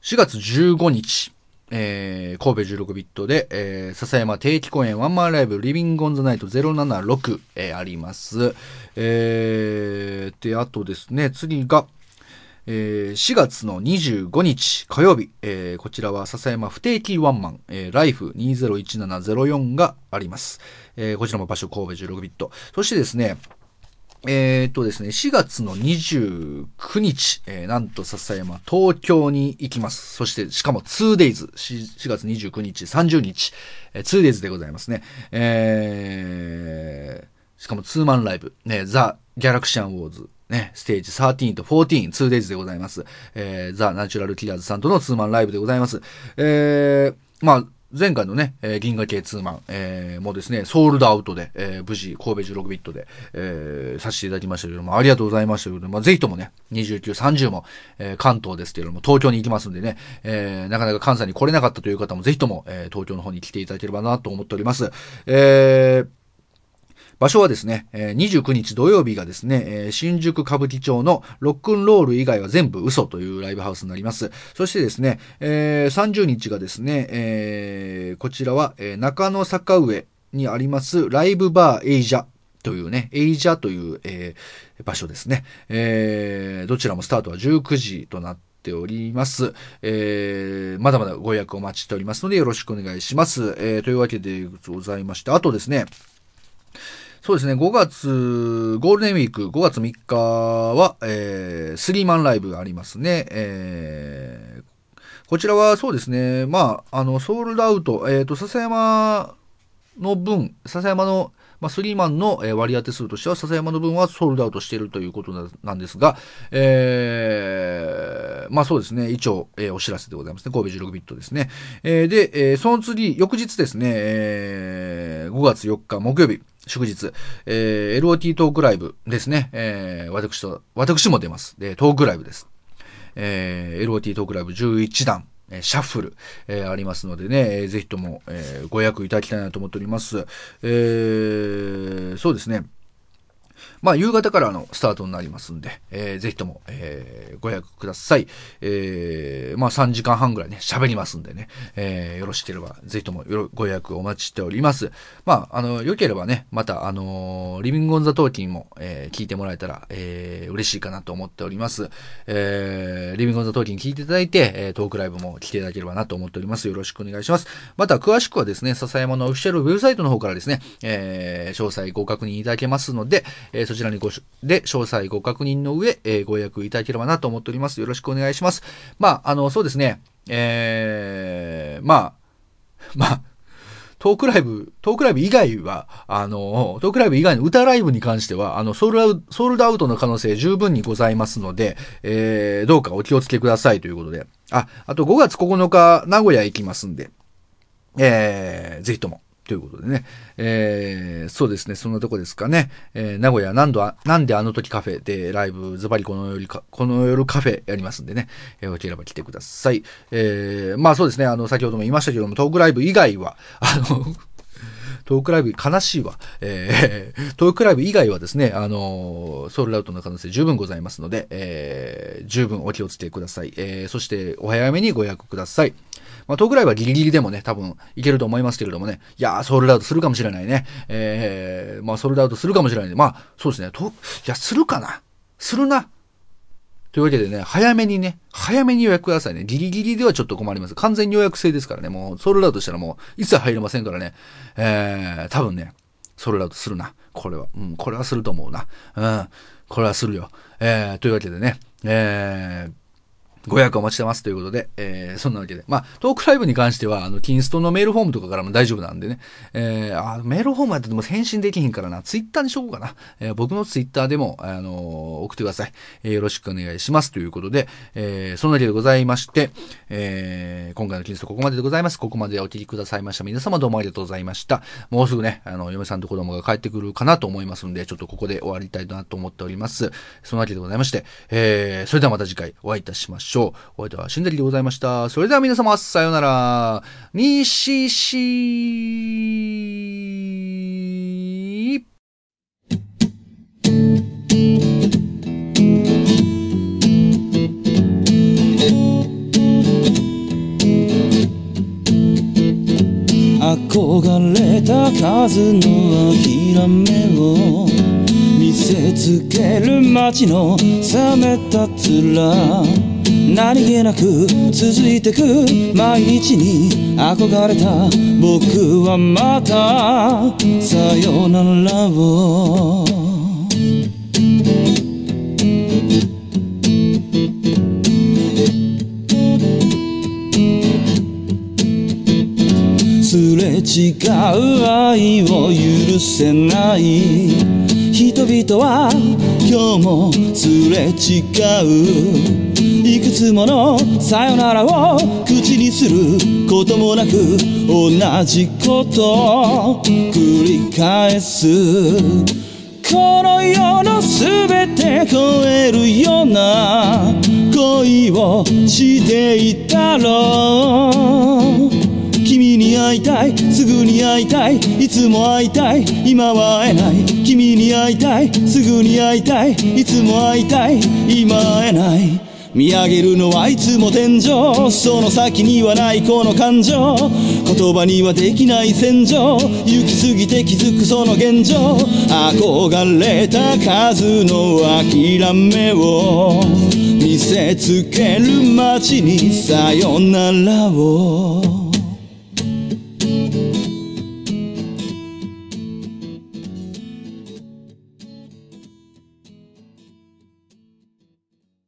ー、4月15日、えー、神戸16ビットで、えー、笹山定期公演ワンマンライブリビングオンザナイト076、えー、あります。えー、で、あとですね、次が、えー4月の25日火曜日、えーこちらは笹山不定期ワンマン、えーライフ201704があります。えーこちらも場所神戸16ビット。そしてですね、えーっとですね、4月の29日、えーなんと笹山、東京に行きます。そして、しかも 2days、4月29日、30日、えー 2days でございますね。えー、しかもツーマンライブ、ね、ザ・ギャラクシアンウォーズ、ね、ステージ13と14、2days でございます。えー、ザ・ナチュラルキラーズさんとのツーマンライブでございます。えー、まあ、前回のね、えー銀河系ツーマン、えーもですね、ソールドアウトで、えー無事、神戸16ビットで、えーさせていただきましたけども、ありがとうございましたけども、まあ、ぜひともね、29、30も、えー関東ですけれども、東京に行きますんでね、えーなかなか関西に来れなかったという方も、ぜひとも、えー東京の方に来ていただければなと思っております。えー場所はですね、えー29日土曜日がですね、新宿歌舞伎町のロックンロール以外は全部嘘というライブハウスになります。そしてですね、えー30日がですね、こちらは、中野坂上にありますライブバーエイジャというね、エイジャという、場所ですね。どちらもスタートは19時となっております。えーまだまだご予約お待ちしておりますのでよろしくお願いします。えーというわけでございまして、あとですね、そうですね、5月、ゴールデンウィーク、5月3日は、えー、スリーマンライブがありますね。えー、こちらはそうですね、まあ、あの、ソールドアウト、えっ、と、笹山の分、笹山の、まあ、スリーマンの割り当て数としては、笹山の分はソールドアウトしているということななんですが、えー、まあそうですね、一応、えーお知らせでございますね。神戸16ビットですね。えーで、えーその次、翌日ですね、えー5月4日木曜日、祝日、えー LOT トークライブですね。えー私と、私も出ます。で、トークライブです。えー LOT トークライブ11弾、えーシャッフル、えーありますのでね、えーぜひとも、えーご予約いただきたいなと思っております。えーそうですね。まあ、夕方からのスタートになりますんで、えーぜひとも、えーご予約ください。えーまあ、3時間半ぐらいね、喋りますんでね、えーよろしければ、ぜひともよろご予約お待ちしております。まあ、あの、良ければね、また、あのリビングオンザトーキンも、えー聞いてもらえたら、えー嬉しいかなと思っております。えーリビングオンザトーキン聞いていただいて、えートークライブも来ていただければなと思っております。よろしくお願いします。また、詳しくはですね、笹山のオフィシャルウェブサイトの方からですね、えー詳細ご確認いただけますので、えーそちらにごし、で、詳細ご確認の上、えーご予約いただければなと思っております。よろしくお願いします。まあ、あの、そうですね、えーまあ、まあ、トークライブ、トークライブ以外は、あの、トークライブ以外の歌ライブに関しては、あの、ソールアウト、ソールドアウトの可能性十分にございますので、えー、どうかお気をつけくださいということで。あ、あと5月9日、名古屋行きますんで、えー、ぜひとも。ということでね。えー、そうですね。そんなとこですかね。えー、名古屋何度あ、なんであの時カフェでライブ、ズバリこの夜か、この夜カフェやりますんでね。えー、よければ来てください。えー、まあそうですね。あの、先ほども言いましたけども、トークライブ以外は、あの、トークライブ悲しいわ。えー、トークライブ以外はですね、あのーソールドアウトの可能性十分ございますので、えー、十分お気をつけください。えー、そしてお早めにご予約ください。まあ、トークライブはギリギリでもね、多分いけると思いますけれどもね、いやー、ソールドアウトするかもしれないね。えー、まあ、ソールドアウトするかもしれないね。まあ、そうですね、と、いや、するかな？するな？というわけでね、早めにね、早めに予約くださいね。ギリギリではちょっと困ります。完全予約制ですからね、もうソールドアウトしたらもう一切入れませんからね。えー、多分ね、ソールドアウトするな。これは。うん、これはすると思うな。うん、これはするよ。えー、というわけでね、えー、ご予約お待ちしてますということで、えー、そんなわけで。まあ、トークライブに関しては、あの、キンストのメールフォームとかからも大丈夫なんでね。えー、あ、メールフォームやってても返信できひんからな。ツイッターにしようかな。えー、僕のツイッターでも、あのー、送ってください。えー、よろしくお願いします。ということで、えー、そんなわけでございまして、えー、今回のキンストここまででございます。ここまでお聞きくださいました。皆様どうもありがとうございました。もうすぐね、あの、嫁さんと子供が帰ってくるかなと思いますんで、ちょっとここで終わりたいなと思っております。そんなわけでございまして、えー、それではまた次回お会いいたしましょう。ょうお相手はしんだりでございました。それでは皆様、さようなら。西し憧れた数の諦めを見せつける街の冷めた面何気なく続いてく毎日に憧れた僕はまたさよならを。すれ違う愛を許せない。人々は今日もすれ違う。いくつものさよならを口にすることもなく同じことを繰り返す。この世の全て超えるような恋をしていたろう。君に会いたいすぐに会いたいいつも会いたい今は会えない。君に会いたいすぐに会いたいいつも会いたい今会えない。見上げるのはいつも天井。その先にはないこの感情。言葉にはできない戦場。行き過ぎて気づくその現状。憧れた数の諦めを。見せつける街にさよならを。